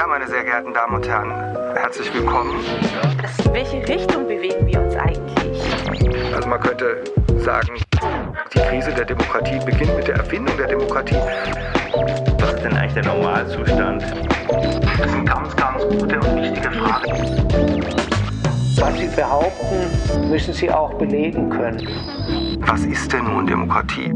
Ja, meine sehr geehrten Damen und Herren, herzlich willkommen. In welche Richtung bewegen wir uns eigentlich? Also man könnte sagen, die Krise der Demokratie beginnt mit der Erfindung der Demokratie. Was ist denn eigentlich der Normalzustand? Das sind ganz, ganz gute und wichtige Fragen. Was Sie behaupten, müssen Sie auch belegen können. Was ist denn nun Demokratie?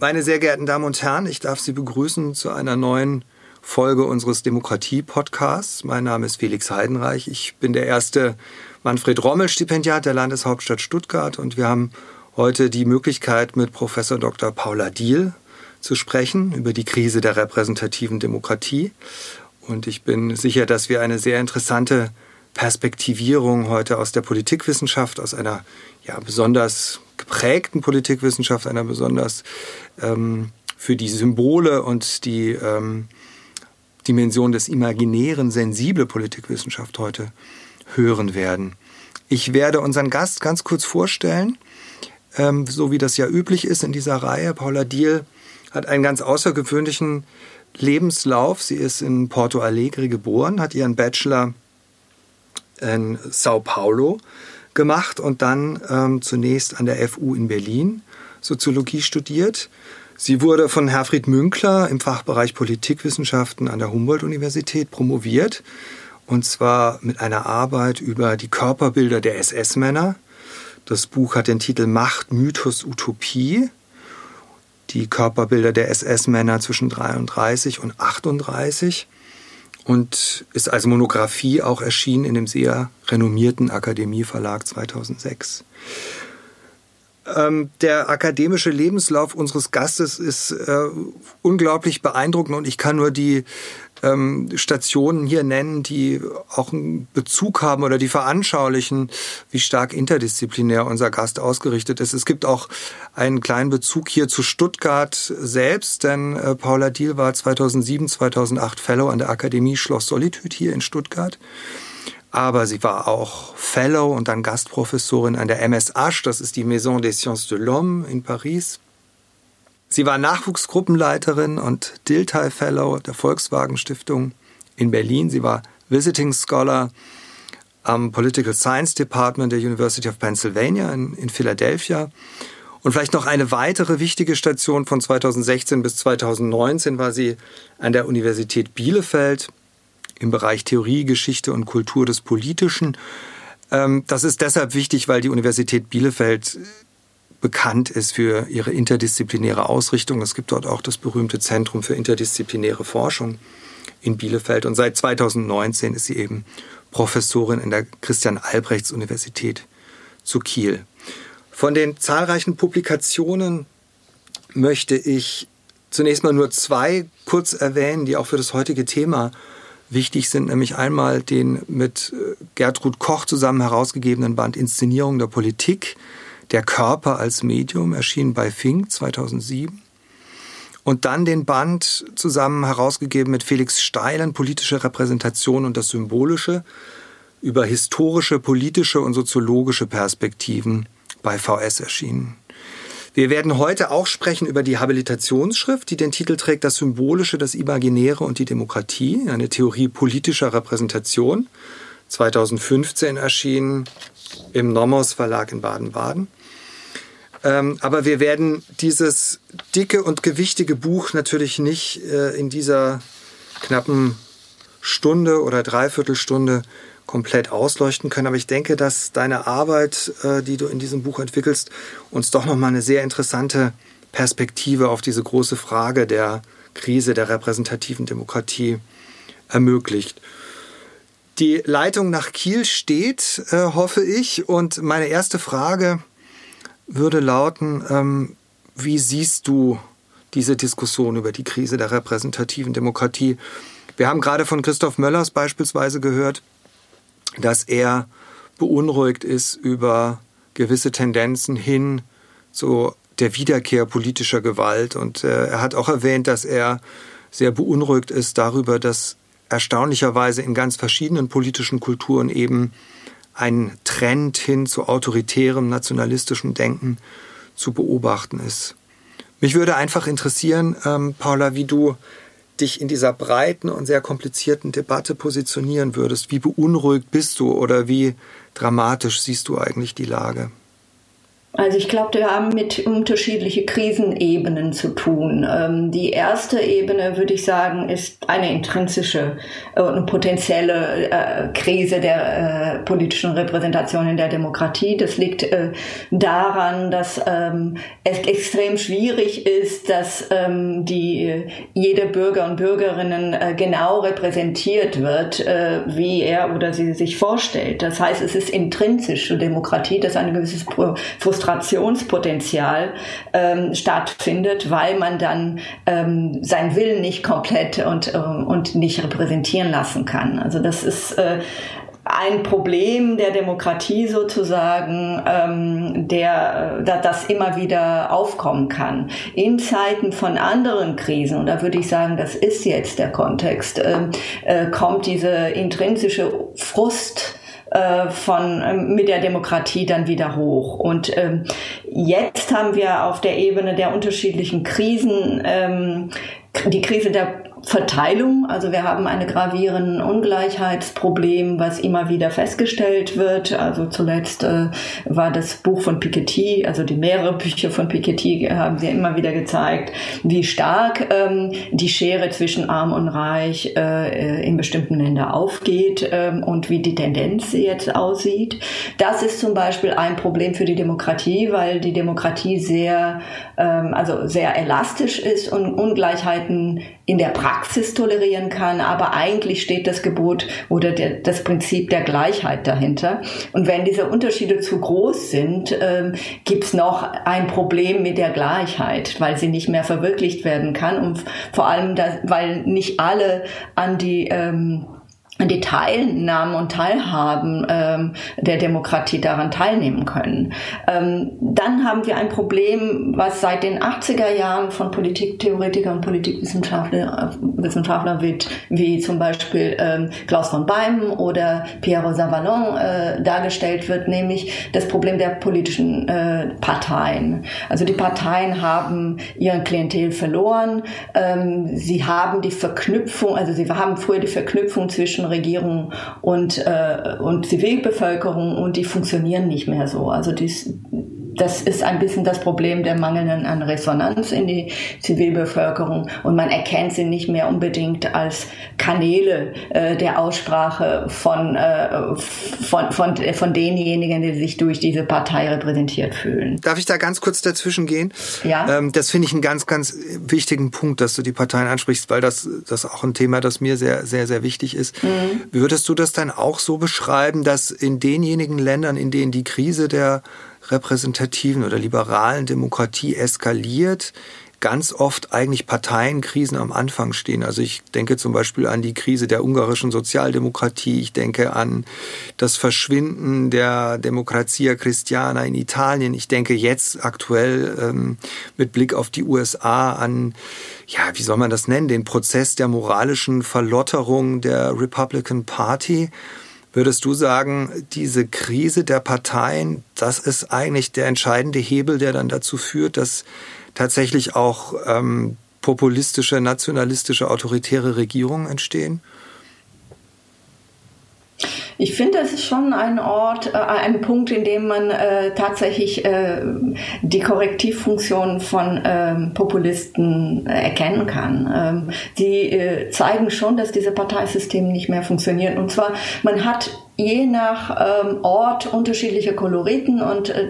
Meine sehr geehrten Damen und Herren, ich darf Sie begrüßen zu einer neuen Folge unseres Demokratie-Podcasts. Mein Name ist Felix Heidenreich. Ich bin der erste Manfred Rommel-Stipendiat der Landeshauptstadt Stuttgart und wir haben heute die Möglichkeit, mit Professor Dr. Paula Diehl zu sprechen über die Krise der repräsentativen Demokratie. Und ich bin sicher, dass wir eine sehr interessante Perspektivierung heute aus der Politikwissenschaft, aus einer ja, besonders geprägten Politikwissenschaft, einer besonders ähm, für die Symbole und die ähm, Dimension des Imaginären sensible Politikwissenschaft heute hören werden. Ich werde unseren Gast ganz kurz vorstellen, ähm, so wie das ja üblich ist in dieser Reihe. Paula Diehl hat einen ganz außergewöhnlichen Lebenslauf. Sie ist in Porto Alegre geboren, hat ihren Bachelor in Sao Paulo gemacht und dann ähm, zunächst an der FU in Berlin Soziologie studiert. Sie wurde von Herfried Münkler im Fachbereich Politikwissenschaften an der Humboldt-Universität promoviert und zwar mit einer Arbeit über die Körperbilder der SS-Männer. Das Buch hat den Titel Macht, Mythos, Utopie. Die Körperbilder der SS-Männer zwischen 33 und 38 und ist als Monographie auch erschienen in dem sehr renommierten Akademieverlag 2006. Ähm, der akademische Lebenslauf unseres Gastes ist äh, unglaublich beeindruckend und ich kann nur die ähm, Stationen hier nennen, die auch einen Bezug haben oder die veranschaulichen, wie stark interdisziplinär unser Gast ausgerichtet ist. Es gibt auch einen kleinen Bezug hier zu Stuttgart selbst, denn äh, Paula Diehl war 2007, 2008 Fellow an der Akademie Schloss Solitude hier in Stuttgart. Aber sie war auch Fellow und dann Gastprofessorin an der MSH, das ist die Maison des Sciences de l'Homme in Paris. Sie war Nachwuchsgruppenleiterin und Dilthey Fellow der Volkswagen Stiftung in Berlin. Sie war Visiting Scholar am Political Science Department der University of Pennsylvania in, in Philadelphia. Und vielleicht noch eine weitere wichtige Station von 2016 bis 2019 war sie an der Universität Bielefeld im Bereich Theorie, Geschichte und Kultur des Politischen. Ähm, das ist deshalb wichtig, weil die Universität Bielefeld bekannt ist für ihre interdisziplinäre Ausrichtung. Es gibt dort auch das berühmte Zentrum für interdisziplinäre Forschung in Bielefeld. Und seit 2019 ist sie eben Professorin in der Christian Albrechts Universität zu Kiel. Von den zahlreichen Publikationen möchte ich zunächst mal nur zwei kurz erwähnen, die auch für das heutige Thema wichtig sind, nämlich einmal den mit Gertrud Koch zusammen herausgegebenen Band Inszenierung der Politik, der Körper als Medium erschien bei Fink 2007. Und dann den Band zusammen herausgegeben mit Felix Steilen, Politische Repräsentation und das Symbolische, über historische, politische und soziologische Perspektiven bei VS erschienen. Wir werden heute auch sprechen über die Habilitationsschrift, die den Titel trägt Das Symbolische, das Imaginäre und die Demokratie, eine Theorie politischer Repräsentation, 2015 erschienen im Nomos Verlag in Baden-Baden. Ähm, aber wir werden dieses dicke und gewichtige Buch natürlich nicht äh, in dieser knappen Stunde oder Dreiviertelstunde komplett ausleuchten können. Aber ich denke, dass deine Arbeit, äh, die du in diesem Buch entwickelst, uns doch nochmal eine sehr interessante Perspektive auf diese große Frage der Krise der repräsentativen Demokratie ermöglicht. Die Leitung nach Kiel steht, äh, hoffe ich. Und meine erste Frage würde lauten, ähm, wie siehst du diese Diskussion über die Krise der repräsentativen Demokratie? Wir haben gerade von Christoph Möllers beispielsweise gehört, dass er beunruhigt ist über gewisse Tendenzen hin zu der Wiederkehr politischer Gewalt. Und äh, er hat auch erwähnt, dass er sehr beunruhigt ist darüber, dass erstaunlicherweise in ganz verschiedenen politischen Kulturen eben ein Trend hin zu autoritärem nationalistischem Denken zu beobachten ist. Mich würde einfach interessieren, ähm, Paula, wie du dich in dieser breiten und sehr komplizierten Debatte positionieren würdest? Wie beunruhigt bist du oder wie dramatisch siehst du eigentlich die Lage? Also ich glaube, wir haben mit unterschiedlichen Krisenebenen zu tun. Ähm, die erste Ebene, würde ich sagen, ist eine intrinsische äh, und potenzielle äh, Krise der äh, politischen Repräsentation in der Demokratie. Das liegt daran, dass ähm, es extrem schwierig ist, dass ähm, die jede Bürger und Bürgerinnen genau repräsentiert wird, wie er oder sie sich vorstellt. Das heißt, es ist intrinsische Demokratie, dass ein gewisses Frustrationspotenzial ähm, stattfindet, weil man dann ähm, seinen Willen nicht komplett und, ähm, und nicht repräsentieren lassen kann. Also das ist äh, ein Problem der Demokratie sozusagen, ähm, der, äh, da, das immer wieder aufkommen kann. In Zeiten von anderen Krisen, und da würde ich sagen, das ist jetzt der Kontext, äh, äh, kommt diese intrinsische Frust äh, von, ähm, mit der Demokratie dann wieder hoch. Und ähm, jetzt haben wir auf der Ebene der unterschiedlichen Krisen ähm, die Krise der Verteilung. Also wir haben ein gravierendes Ungleichheitsproblem, was immer wieder festgestellt wird. Also zuletzt äh, war das Buch von Piketty, also die mehrere Bücher von Piketty haben sie immer wieder gezeigt, wie stark ähm, die Schere zwischen Arm und Reich äh, in bestimmten Ländern aufgeht ähm, und wie die Tendenz jetzt aussieht. Das ist zum Beispiel ein Problem für die Demokratie, weil die Demokratie sehr, ähm, also sehr elastisch ist und Ungleichheiten in der Praxis tolerieren kann, aber eigentlich steht das Gebot oder der, das Prinzip der Gleichheit dahinter. Und wenn diese Unterschiede zu groß sind, ähm, gibt's noch ein Problem mit der Gleichheit, weil sie nicht mehr verwirklicht werden kann und vor allem, da, weil nicht alle an die ähm, die Teilnahmen und Teilhaben ähm, der Demokratie daran teilnehmen können. Ähm, dann haben wir ein Problem, was seit den 80er Jahren von Politiktheoretikern und Politikwissenschaftler Wissenschaftler wird, wie zum Beispiel ähm, Klaus von Beim oder Pierre Savallon äh, dargestellt wird, nämlich das Problem der politischen äh, Parteien. Also die Parteien haben ihren Klientel verloren. Ähm, sie haben die Verknüpfung, also sie haben früher die Verknüpfung zwischen Regierung und, äh, und Zivilbevölkerung und die funktionieren nicht mehr so. Also dies, das ist ein bisschen das Problem der mangelnden an Resonanz in die Zivilbevölkerung und man erkennt sie nicht mehr unbedingt als Kanäle äh, der Aussprache von, äh, von, von, von denjenigen, die sich durch diese Partei repräsentiert fühlen. Darf ich da ganz kurz dazwischen gehen? Ja. Ähm, das finde ich einen ganz, ganz wichtigen Punkt, dass du die Parteien ansprichst, weil das, das auch ein Thema, das mir sehr, sehr, sehr wichtig ist. Mhm. Würdest du das dann auch so beschreiben, dass in denjenigen Ländern, in denen die Krise der repräsentativen oder liberalen Demokratie eskaliert, ganz oft eigentlich Parteienkrisen am Anfang stehen. Also ich denke zum Beispiel an die Krise der ungarischen Sozialdemokratie, ich denke an das Verschwinden der Demokratia Christiana in Italien, ich denke jetzt aktuell ähm, mit Blick auf die USA an, ja, wie soll man das nennen, den Prozess der moralischen Verlotterung der Republican Party. Würdest du sagen, diese Krise der Parteien, das ist eigentlich der entscheidende Hebel, der dann dazu führt, dass tatsächlich auch ähm, populistische, nationalistische, autoritäre Regierungen entstehen? Ich finde, es ist schon ein Ort, äh, ein Punkt, in dem man äh, tatsächlich äh, die Korrektivfunktion von ähm, Populisten äh, erkennen kann. Ähm, die äh, zeigen schon, dass diese Parteisysteme nicht mehr funktionieren. Und zwar, man hat je nach ähm, Ort unterschiedliche Koloriten und äh,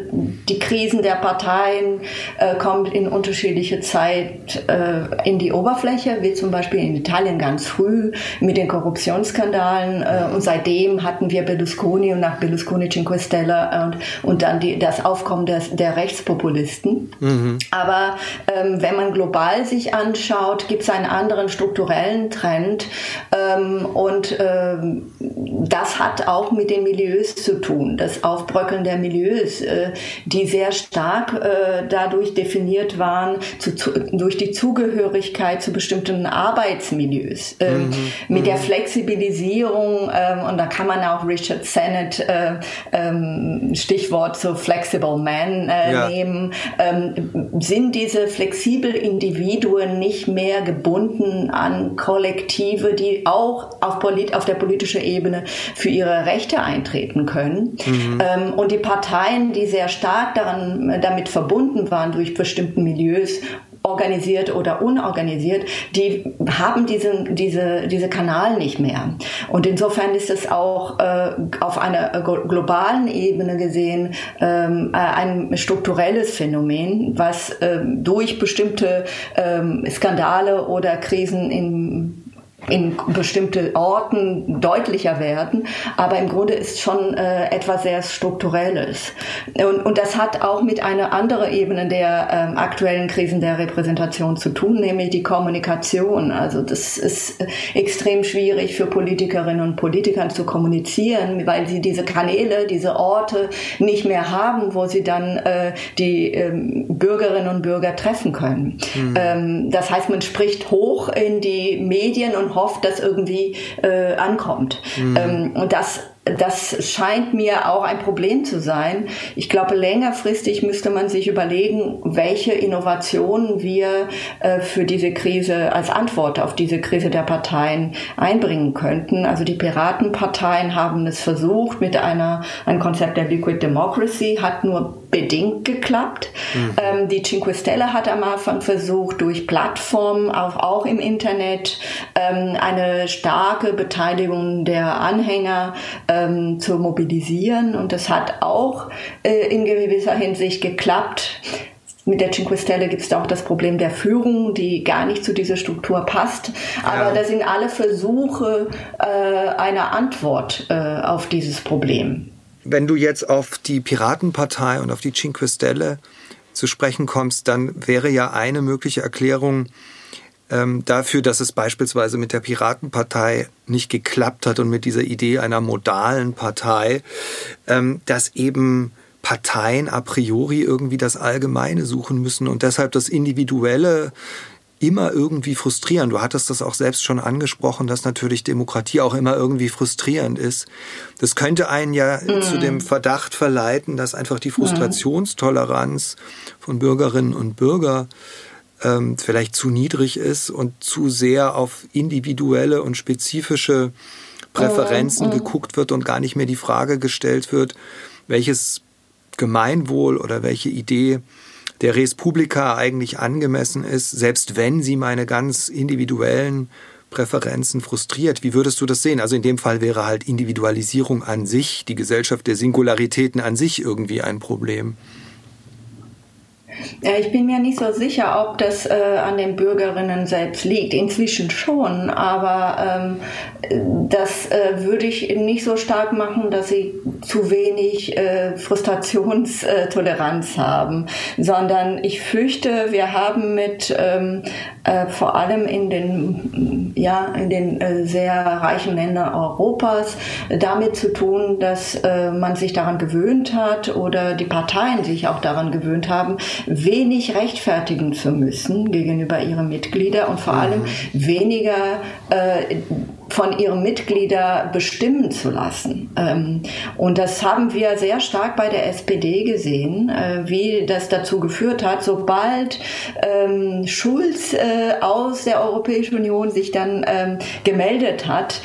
die Krisen der Parteien äh, kommen in unterschiedliche Zeit äh, in die Oberfläche, wie zum Beispiel in Italien ganz früh mit den Korruptionsskandalen äh, und seitdem hatten wir Berlusconi und nach Berlusconi Cinque Stelle und, und dann die, das Aufkommen des, der Rechtspopulisten. Mhm. Aber ähm, wenn man global sich anschaut, gibt es einen anderen strukturellen Trend ähm, und ähm, das hat auch auch mit den Milieus zu tun, das Aufbröckeln der Milieus, äh, die sehr stark äh, dadurch definiert waren, zu, zu, durch die Zugehörigkeit zu bestimmten Arbeitsmilieus, äh, mhm. mit der mhm. Flexibilisierung, ähm, und da kann man auch Richard Sennett äh, ähm, Stichwort so Flexible Man ja. nehmen, ähm, sind diese flexibel Individuen nicht mehr gebunden an Kollektive, die auch auf, polit auf der politischen Ebene für ihre Rechte eintreten können. Mhm. Ähm, und die Parteien, die sehr stark daran, damit verbunden waren durch bestimmte Milieus organisiert oder unorganisiert, die haben diesen, diese, diese Kanal nicht mehr. Und insofern ist es auch äh, auf einer globalen Ebene gesehen ähm, äh, ein strukturelles Phänomen, was ähm, durch bestimmte ähm, Skandale oder Krisen in in bestimmte Orten deutlicher werden, aber im Grunde ist schon äh, etwas sehr Strukturelles. Und, und das hat auch mit einer anderen Ebene der ähm, aktuellen Krisen der Repräsentation zu tun, nämlich die Kommunikation. Also das ist extrem schwierig für Politikerinnen und Politiker zu kommunizieren, weil sie diese Kanäle, diese Orte nicht mehr haben, wo sie dann äh, die ähm, Bürgerinnen und Bürger treffen können. Mhm. Ähm, das heißt, man spricht hoch in die Medien und hofft, dass irgendwie äh, ankommt. Mhm. Ähm, und das das scheint mir auch ein Problem zu sein. Ich glaube, längerfristig müsste man sich überlegen, welche Innovationen wir äh, für diese Krise als Antwort auf diese Krise der Parteien einbringen könnten. Also die Piratenparteien haben es versucht mit einer, ein Konzept der Liquid Democracy, hat nur bedingt geklappt. Mhm. Ähm, die Cinque Stelle hat am Anfang versucht, durch Plattformen, auch, auch im Internet, ähm, eine starke Beteiligung der Anhänger ähm, zu mobilisieren. Und das hat auch äh, in gewisser Hinsicht geklappt. Mit der Cinque Stelle gibt es auch das Problem der Führung, die gar nicht zu dieser Struktur passt. Aber ja. das sind alle Versuche äh, einer Antwort äh, auf dieses Problem. Wenn du jetzt auf die Piratenpartei und auf die Cinque Stelle zu sprechen kommst, dann wäre ja eine mögliche Erklärung, ähm, dafür, dass es beispielsweise mit der Piratenpartei nicht geklappt hat und mit dieser Idee einer modalen Partei, ähm, dass eben Parteien a priori irgendwie das Allgemeine suchen müssen und deshalb das Individuelle immer irgendwie frustrieren. Du hattest das auch selbst schon angesprochen, dass natürlich Demokratie auch immer irgendwie frustrierend ist. Das könnte einen ja mhm. zu dem Verdacht verleiten, dass einfach die mhm. Frustrationstoleranz von Bürgerinnen und Bürgern ähm, vielleicht zu niedrig ist und zu sehr auf individuelle und spezifische Präferenzen oh. geguckt wird und gar nicht mehr die Frage gestellt wird, welches Gemeinwohl oder welche Idee der Res Publica eigentlich angemessen ist, selbst wenn sie meine ganz individuellen Präferenzen frustriert. Wie würdest du das sehen? Also in dem Fall wäre halt Individualisierung an sich, die Gesellschaft der Singularitäten an sich irgendwie ein Problem. Ja, ich bin mir nicht so sicher, ob das äh, an den Bürgerinnen selbst liegt. Inzwischen schon, aber ähm, das äh, würde ich nicht so stark machen, dass sie zu wenig äh, Frustrationstoleranz haben, sondern ich fürchte, wir haben mit ähm, äh, vor allem in den ja in den äh, sehr reichen Ländern Europas damit zu tun, dass äh, man sich daran gewöhnt hat oder die Parteien sich auch daran gewöhnt haben, wenig rechtfertigen zu müssen gegenüber ihren Mitgliedern und vor allem mhm. weniger äh, von ihren Mitgliedern bestimmen zu lassen. Ähm, und das haben wir sehr stark bei der SPD gesehen, äh, wie das dazu geführt hat, sobald ähm, Schulz äh, aus der Europäischen Union sich dann ähm, gemeldet hat,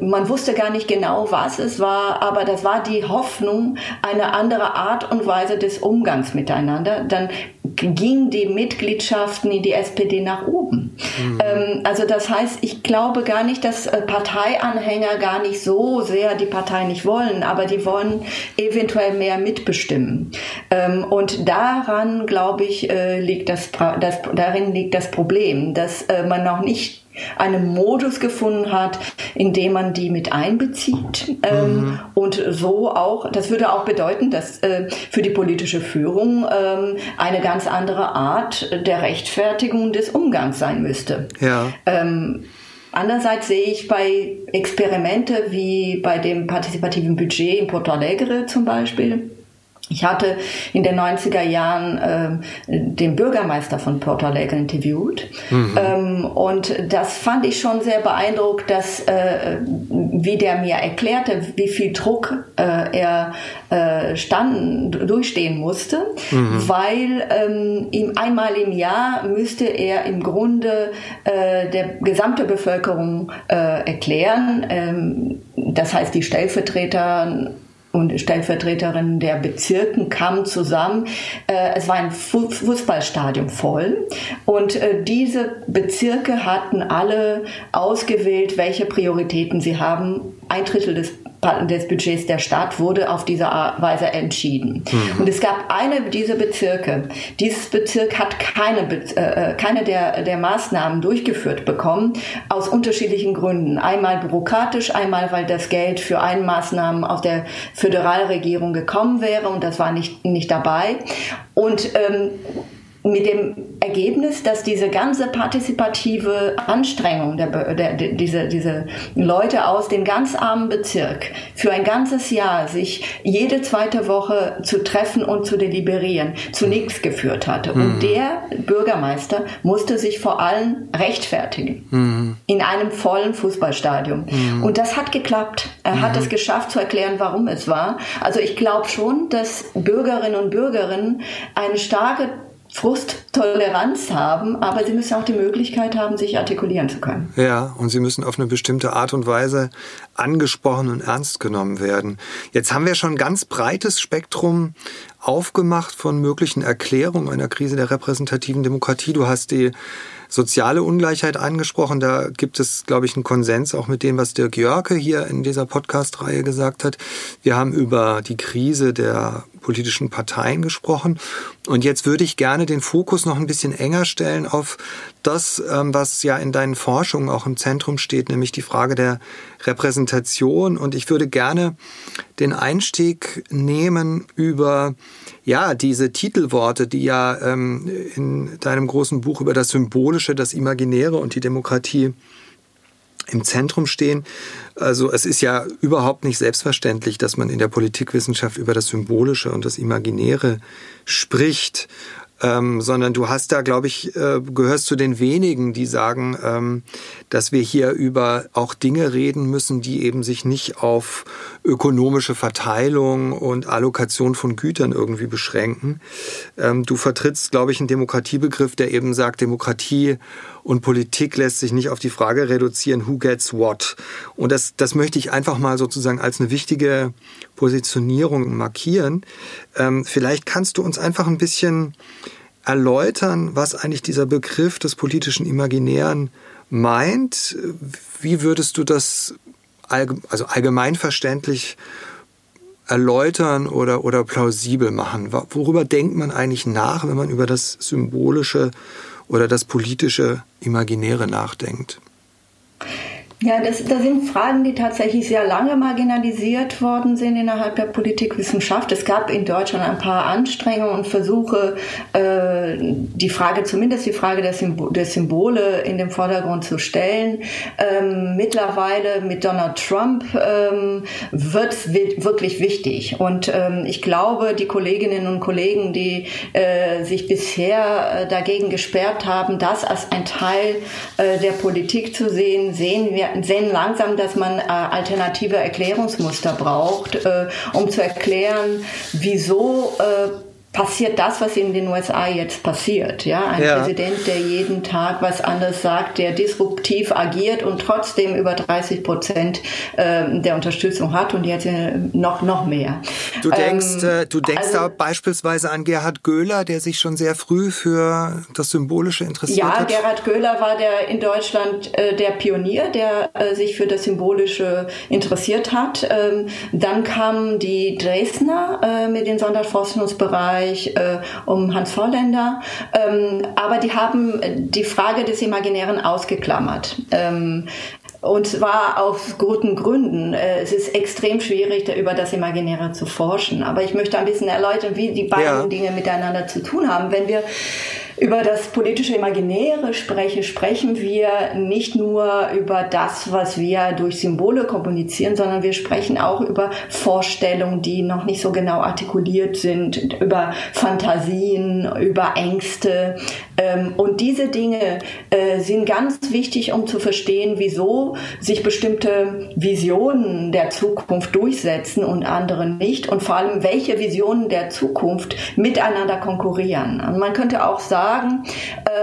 man wusste gar nicht genau, was es war, aber das war die Hoffnung, eine andere Art und Weise des Umgangs miteinander. Dann ging die Mitgliedschaften in die SPD nach oben. Mhm. also das heißt, ich glaube gar nicht, dass äh, Parteianhänger gar nicht so sehr die Partei nicht wollen, aber die wollen eventuell mehr mitbestimmen. Ähm, und daran, glaube ich, äh, liegt das, das, darin liegt das Problem, dass äh, man noch nicht einen Modus gefunden hat, in dem man die mit einbezieht ähm, mhm. und so auch, das würde auch bedeuten, dass äh, für die politische Führung ähm, eine ganz andere Art der Rechtfertigung des Umgangs sein müsste. Ja. Ähm, Andererseits sehe ich bei Experimente wie bei dem partizipativen Budget in Porto Alegre zum Beispiel, ich hatte in den 90er Jahren äh, den Bürgermeister von Porto Alegre interviewt mhm. ähm, und das fand ich schon sehr beeindruckt, dass äh, wie der mir erklärte, wie viel Druck äh, er äh, standen, durchstehen musste, mhm. weil ähm, ihm einmal im Jahr müsste er im Grunde äh, der gesamte Bevölkerung äh, erklären, ähm, das heißt die Stellvertreter und Stellvertreterinnen der Bezirken kamen zusammen. Äh, es war ein Fußballstadion voll und äh, diese Bezirke hatten alle ausgewählt, welche Prioritäten sie haben. Ein Drittel des des Budgets der Stadt wurde auf diese Weise entschieden. Mhm. Und es gab eine dieser Bezirke. Dieses Bezirk hat keine, äh, keine der, der Maßnahmen durchgeführt bekommen, aus unterschiedlichen Gründen. Einmal bürokratisch, einmal weil das Geld für eine Maßnahmen aus der Föderalregierung gekommen wäre und das war nicht, nicht dabei. Und ähm, mit dem Ergebnis, dass diese ganze partizipative Anstrengung, der, der, der, diese, diese Leute aus dem ganz armen Bezirk für ein ganzes Jahr sich jede zweite Woche zu treffen und zu deliberieren, zu nichts geführt hatte. Mhm. Und der Bürgermeister musste sich vor allem rechtfertigen mhm. in einem vollen Fußballstadion. Mhm. Und das hat geklappt. Er hat mhm. es geschafft zu erklären, warum es war. Also ich glaube schon, dass Bürgerinnen und Bürger eine starke Frusttoleranz haben, aber sie müssen auch die Möglichkeit haben, sich artikulieren zu können. Ja, und sie müssen auf eine bestimmte Art und Weise angesprochen und ernst genommen werden. Jetzt haben wir schon ein ganz breites Spektrum aufgemacht von möglichen Erklärungen einer Krise der repräsentativen Demokratie. Du hast die soziale Ungleichheit angesprochen. Da gibt es, glaube ich, einen Konsens auch mit dem, was Dirk Jörke hier in dieser Podcast-Reihe gesagt hat. Wir haben über die Krise der politischen Parteien gesprochen. Und jetzt würde ich gerne den Fokus noch ein bisschen enger stellen auf das, ähm, was ja in deinen Forschungen auch im Zentrum steht, nämlich die Frage der Repräsentation. Und ich würde gerne den Einstieg nehmen über ja, diese Titelworte, die ja ähm, in deinem großen Buch über das Symbolische, das Imaginäre und die Demokratie im Zentrum stehen. Also es ist ja überhaupt nicht selbstverständlich, dass man in der Politikwissenschaft über das Symbolische und das Imaginäre spricht ähm, sondern du hast da, glaube ich, äh, gehörst zu den wenigen, die sagen, ähm, dass wir hier über auch Dinge reden müssen, die eben sich nicht auf ökonomische Verteilung und Allokation von Gütern irgendwie beschränken. Ähm, du vertrittst, glaube ich, einen Demokratiebegriff, der eben sagt, Demokratie und Politik lässt sich nicht auf die Frage reduzieren, who gets what. Und das, das möchte ich einfach mal sozusagen als eine wichtige Positionierung markieren. Ähm, vielleicht kannst du uns einfach ein bisschen erläutern, was eigentlich dieser Begriff des politischen Imaginären meint. Wie würdest du das also allgemeinverständlich erläutern oder, oder plausibel machen? Worüber denkt man eigentlich nach, wenn man über das symbolische oder das politische Imaginäre nachdenkt? Ja, das, das sind Fragen, die tatsächlich sehr lange marginalisiert worden sind innerhalb der Politikwissenschaft. Es gab in Deutschland ein paar Anstrengungen und Versuche, äh, die Frage, zumindest die Frage der, Symbol, der Symbole in den Vordergrund zu stellen. Ähm, mittlerweile mit Donald Trump ähm, wird es wirklich wichtig. Und ähm, ich glaube, die Kolleginnen und Kollegen, die äh, sich bisher äh, dagegen gesperrt haben, das als ein Teil der Politik zu sehen, sehen wir sehen langsam, dass man äh, alternative Erklärungsmuster braucht, äh, um zu erklären, wieso äh, passiert das, was in den USA jetzt passiert. Ja, ein ja. Präsident, der jeden Tag was anderes sagt, der disruptiv agiert und trotzdem über 30 Prozent äh, der Unterstützung hat und jetzt äh, noch noch mehr. Du denkst, ähm, äh, du denkst also, da beispielsweise an Gerhard Göhler, der sich schon sehr früh für das Symbolische interessiert ja, hat. Ja, Gerhard Göhler war der in Deutschland äh, der Pionier, der äh, sich für das Symbolische interessiert hat. Ähm, dann kamen die Dresdner äh, mit dem Sonderforschungsbereich Bereich äh, um Hans Vorländer. Ähm, aber die haben die Frage des Imaginären ausgeklammert. Ähm, und zwar aus guten Gründen. Äh, es ist extrem schwierig, über das Imaginäre zu forschen. Aber ich möchte ein bisschen erläutern, wie die beiden ja. Dinge miteinander zu tun haben. Wenn wir über das politische Imaginäre spreche, sprechen wir nicht nur über das, was wir durch Symbole kommunizieren, sondern wir sprechen auch über Vorstellungen, die noch nicht so genau artikuliert sind, über Fantasien, über Ängste. Ähm, und diese Dinge äh, sind ganz wichtig, um zu verstehen, wieso sich bestimmte Visionen der Zukunft durchsetzen und andere nicht und vor allem, welche Visionen der Zukunft miteinander konkurrieren. Und man könnte auch sagen, sagen,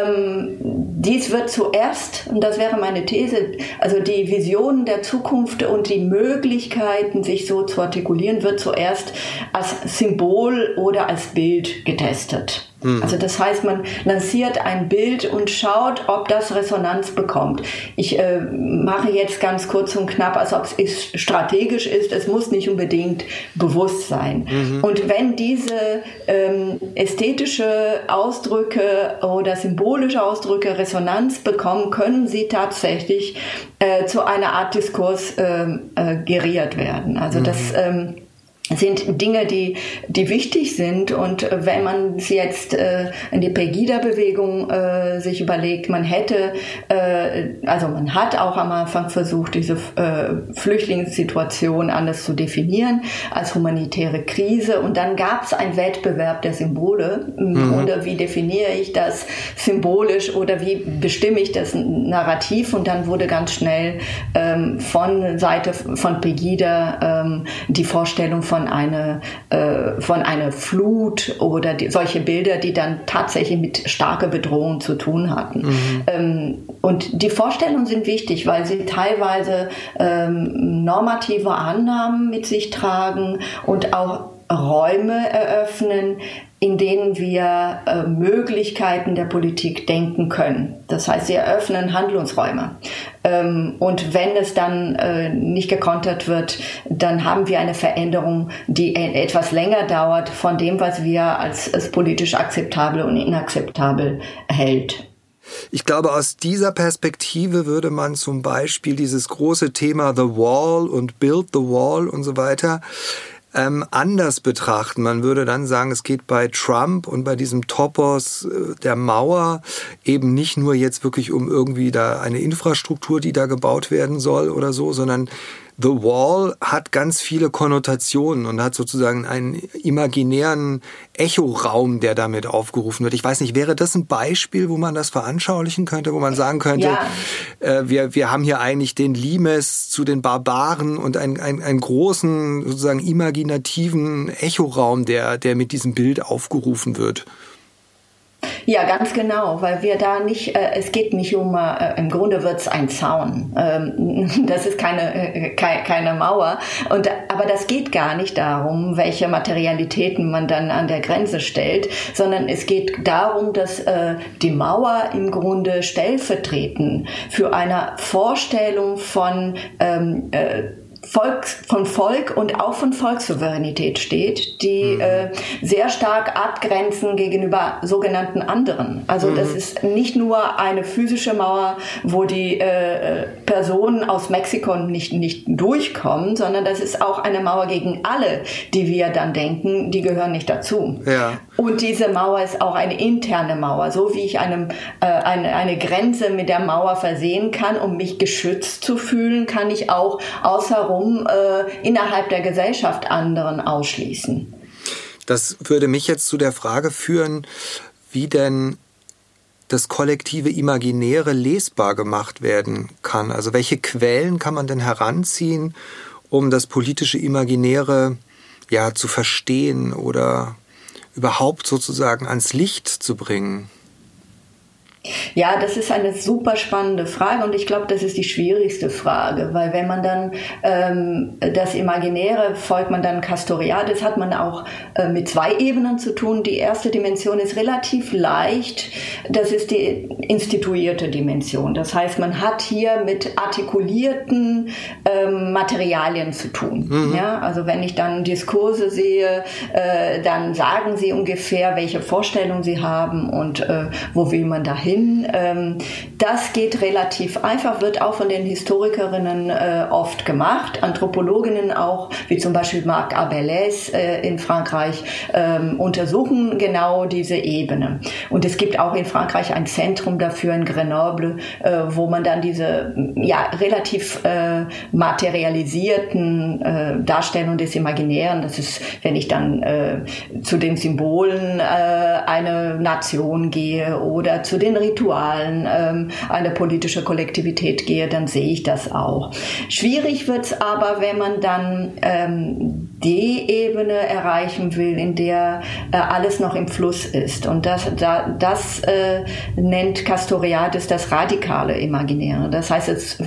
ähm, dies wird zuerst, und das wäre meine These, also die Visionen der Zukunft und die Möglichkeiten, sich so zu artikulieren, wird zuerst als Symbol oder als Bild getestet. Mhm. Also das heißt, man lanciert ein Bild und schaut, ob das Resonanz bekommt. Ich äh, mache jetzt ganz kurz und knapp, als ob es strategisch ist. Es muss nicht unbedingt bewusst sein. Mhm. Und wenn diese ähm, ästhetische Ausdrücke oder symbolische Ausdrücke Resonanz bekommen, können sie tatsächlich äh, zu einer Art Diskurs äh, äh, geriert werden. Also mhm. das ähm, sind Dinge, die, die wichtig sind. Und wenn man es jetzt äh, in die Pegida-Bewegung äh, sich überlegt, man hätte, äh, also man hat auch am Anfang versucht, diese äh, Flüchtlingssituation anders zu definieren als humanitäre Krise. Und dann gab es einen Wettbewerb der Symbole. Mhm. Oder wie definiere ich das symbolisch oder wie bestimme ich das Narrativ? Und dann wurde ganz schnell ähm, von Seite von Pegida ähm, die Vorstellung von einer, äh, von einer Flut oder die, solche Bilder, die dann tatsächlich mit starker Bedrohung zu tun hatten. Mhm. Ähm, und die Vorstellungen sind wichtig, weil sie teilweise ähm, normative Annahmen mit sich tragen und auch Räume eröffnen, in denen wir äh, Möglichkeiten der Politik denken können. Das heißt, sie eröffnen Handlungsräume. Ähm, und wenn es dann äh, nicht gekontert wird, dann haben wir eine Veränderung, die e etwas länger dauert von dem, was wir als, als politisch akzeptabel und inakzeptabel hält. Ich glaube, aus dieser Perspektive würde man zum Beispiel dieses große Thema The Wall und Build the Wall und so weiter ähm, anders betrachten. Man würde dann sagen, es geht bei Trump und bei diesem Topos äh, der Mauer eben nicht nur jetzt wirklich um irgendwie da eine Infrastruktur, die da gebaut werden soll oder so, sondern The Wall hat ganz viele Konnotationen und hat sozusagen einen imaginären Echoraum, der damit aufgerufen wird. Ich weiß nicht, wäre das ein Beispiel, wo man das veranschaulichen könnte, wo man sagen könnte, ja. äh, wir, wir haben hier eigentlich den Limes zu den Barbaren und einen, einen, einen großen, sozusagen imaginativen Echoraum, der, der mit diesem Bild aufgerufen wird. Ja, ganz genau, weil wir da nicht, äh, es geht nicht um, äh, im Grunde wird es ein Zaun. Ähm, das ist keine, äh, ke keine Mauer. Und, aber das geht gar nicht darum, welche Materialitäten man dann an der Grenze stellt, sondern es geht darum, dass äh, die Mauer im Grunde stellvertretend für eine Vorstellung von ähm, äh, Volks, von Volk und auch von Volkssouveränität steht, die mhm. äh, sehr stark abgrenzen gegenüber sogenannten anderen. Also mhm. das ist nicht nur eine physische Mauer, wo die äh, Personen aus Mexiko nicht, nicht durchkommen, sondern das ist auch eine Mauer gegen alle, die wir dann denken, die gehören nicht dazu. Ja. Und diese Mauer ist auch eine interne Mauer, so wie ich einem, äh, eine, eine Grenze mit der Mauer versehen kann, um mich geschützt zu fühlen, kann ich auch außer warum äh, innerhalb der Gesellschaft anderen ausschließen. Das würde mich jetzt zu der Frage führen, wie denn das kollektive Imaginäre lesbar gemacht werden kann. Also welche Quellen kann man denn heranziehen, um das politische Imaginäre ja zu verstehen oder überhaupt sozusagen ans Licht zu bringen? Ja, das ist eine super spannende Frage und ich glaube, das ist die schwierigste Frage, weil wenn man dann ähm, das Imaginäre folgt man dann Castoriadis, hat man auch äh, mit zwei Ebenen zu tun. Die erste Dimension ist relativ leicht, das ist die instituierte Dimension. Das heißt, man hat hier mit artikulierten ähm, Materialien zu tun. Mhm. Ja, also wenn ich dann Diskurse sehe, äh, dann sagen sie ungefähr, welche Vorstellungen sie haben und äh, wo will man da hin. Ähm, das geht relativ einfach, wird auch von den Historikerinnen äh, oft gemacht, Anthropologinnen auch, wie zum Beispiel Marc Abelès äh, in Frankreich, ähm, untersuchen genau diese Ebene. Und es gibt auch in Frankreich ein Zentrum dafür in Grenoble, äh, wo man dann diese ja, relativ äh, materialisierten äh, Darstellungen des Imaginären, das ist, wenn ich dann äh, zu den Symbolen einer Nation gehe oder zu den Ritualen ähm, einer politischen Kollektivität gehe, dann sehe ich das auch. Schwierig wird es aber, wenn man dann ähm, die Ebene erreichen will, in der äh, alles noch im Fluss ist. Und das, da, das äh, nennt Castoriadis das radikale Imaginäre. Das heißt, es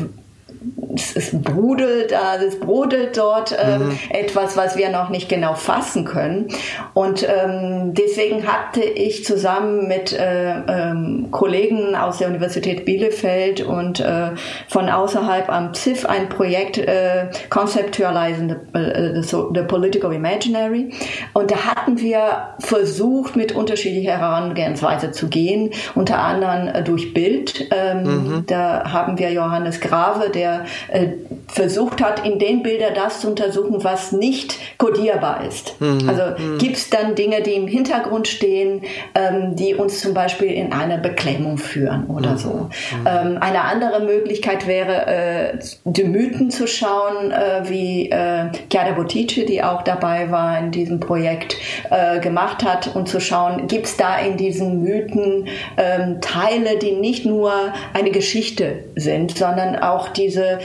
es, es brodelt, also es brodelt dort ähm, mhm. etwas, was wir noch nicht genau fassen können. Und ähm, deswegen hatte ich zusammen mit äh, ähm, Kollegen aus der Universität Bielefeld und äh, von außerhalb am ZIF ein Projekt äh, Conceptualizing the, uh, the, the, Political Imaginary. Und da hatten wir versucht, mit unterschiedlicher Herangehensweise zu gehen, unter anderem äh, durch Bild. Ähm, mhm. Da haben wir Johannes Grave, der äh, versucht hat, in den Bildern das zu untersuchen, was nicht kodierbar ist. Mhm. Also mhm. gibt es dann Dinge, die im Hintergrund stehen, ähm, die uns zum Beispiel in eine Beklemmung führen oder mhm. so. Mhm. Ähm, eine andere Möglichkeit wäre, äh, die Mythen zu schauen, äh, wie äh, Chiara Bottici, die auch dabei war in diesem Projekt, äh, gemacht hat und zu schauen, gibt es da in diesen Mythen ähm, Teile, die nicht nur eine Geschichte sind, sondern auch diese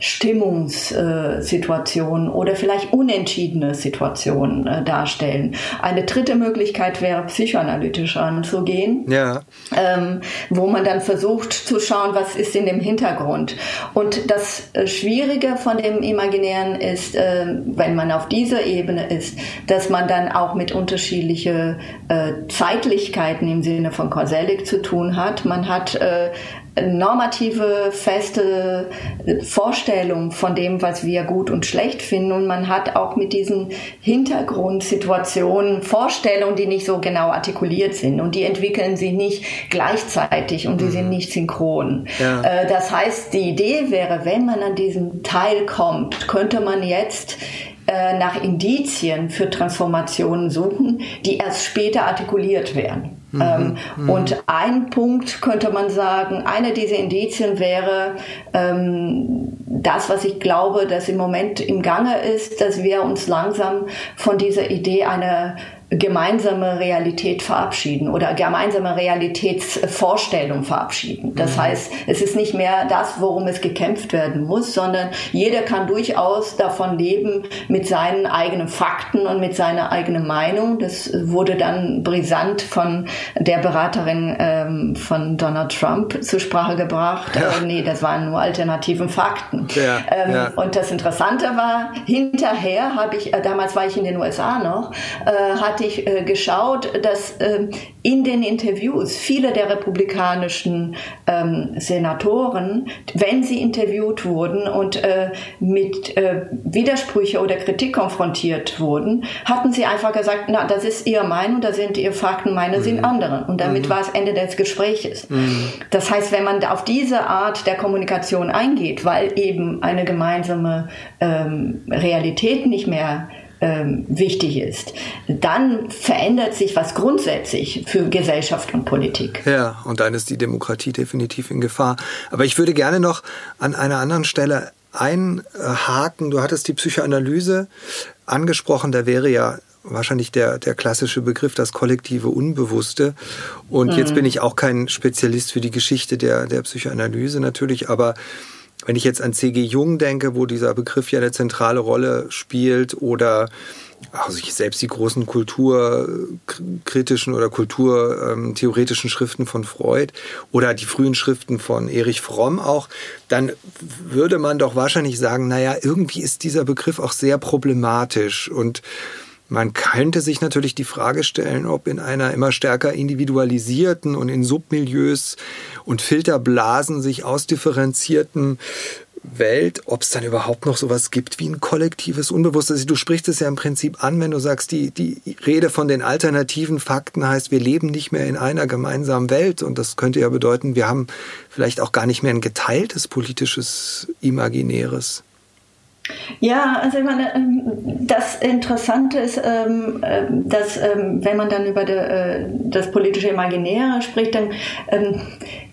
Stimmungssituationen oder vielleicht unentschiedene Situationen äh, darstellen. Eine dritte Möglichkeit wäre, psychoanalytisch anzugehen, ja. ähm, wo man dann versucht zu schauen, was ist in dem Hintergrund. Und das äh, Schwierige von dem Imaginären ist, äh, wenn man auf dieser Ebene ist, dass man dann auch mit unterschiedlichen äh, Zeitlichkeiten im Sinne von Korsellik zu tun hat. Man hat äh, normative, feste Vorstellung von dem, was wir gut und schlecht finden. Und man hat auch mit diesen Hintergrundsituationen Vorstellungen, die nicht so genau artikuliert sind. Und die entwickeln sich nicht gleichzeitig und die mhm. sind nicht synchron. Ja. Äh, das heißt, die Idee wäre, wenn man an diesen Teil kommt, könnte man jetzt äh, nach Indizien für Transformationen suchen, die erst später artikuliert werden. Mhm, ähm, mhm. Und ein Punkt könnte man sagen, eine dieser Indizien wäre ähm, das, was ich glaube, dass im Moment im Gange ist, dass wir uns langsam von dieser Idee einer gemeinsame Realität verabschieden oder gemeinsame Realitätsvorstellung verabschieden. Das mhm. heißt, es ist nicht mehr das, worum es gekämpft werden muss, sondern jeder kann durchaus davon leben mit seinen eigenen Fakten und mit seiner eigenen Meinung. Das wurde dann brisant von der Beraterin ähm, von Donald Trump zur Sprache gebracht. Ja. Äh, nee, das waren nur alternativen Fakten. Ja, ähm, ja. Und das Interessante war, hinterher habe ich, äh, damals war ich in den USA noch, äh, hat ich äh, geschaut, dass ähm, in den Interviews viele der republikanischen ähm, Senatoren, wenn sie interviewt wurden und äh, mit äh, Widersprüche oder Kritik konfrontiert wurden, hatten sie einfach gesagt, na, das ist ihre Meinung, das sind ihre Fakten, meine mhm. sind andere. Und damit mhm. war es Ende des Gespräches. Mhm. Das heißt, wenn man auf diese Art der Kommunikation eingeht, weil eben eine gemeinsame ähm, Realität nicht mehr ähm, wichtig ist, dann verändert sich was grundsätzlich für Gesellschaft und Politik. Ja, und dann ist die Demokratie definitiv in Gefahr. Aber ich würde gerne noch an einer anderen Stelle einhaken. Du hattest die Psychoanalyse angesprochen, da wäre ja wahrscheinlich der, der klassische Begriff, das kollektive Unbewusste. Und mhm. jetzt bin ich auch kein Spezialist für die Geschichte der, der Psychoanalyse natürlich, aber wenn ich jetzt an C.G. Jung denke, wo dieser Begriff ja eine zentrale Rolle spielt, oder also ich selbst die großen kulturkritischen oder kulturtheoretischen Schriften von Freud oder die frühen Schriften von Erich Fromm auch, dann würde man doch wahrscheinlich sagen, naja, irgendwie ist dieser Begriff auch sehr problematisch und man könnte sich natürlich die Frage stellen, ob in einer immer stärker individualisierten und in Submilieus und Filterblasen sich ausdifferenzierten Welt, ob es dann überhaupt noch sowas gibt wie ein kollektives Unbewusstes. Du sprichst es ja im Prinzip an, wenn du sagst, die, die Rede von den alternativen Fakten heißt, wir leben nicht mehr in einer gemeinsamen Welt. Und das könnte ja bedeuten, wir haben vielleicht auch gar nicht mehr ein geteiltes politisches Imaginäres. Ja, also ich meine, ähm, das Interessante ist, ähm, äh, dass ähm, wenn man dann über äh, das politische Imaginäre spricht, dann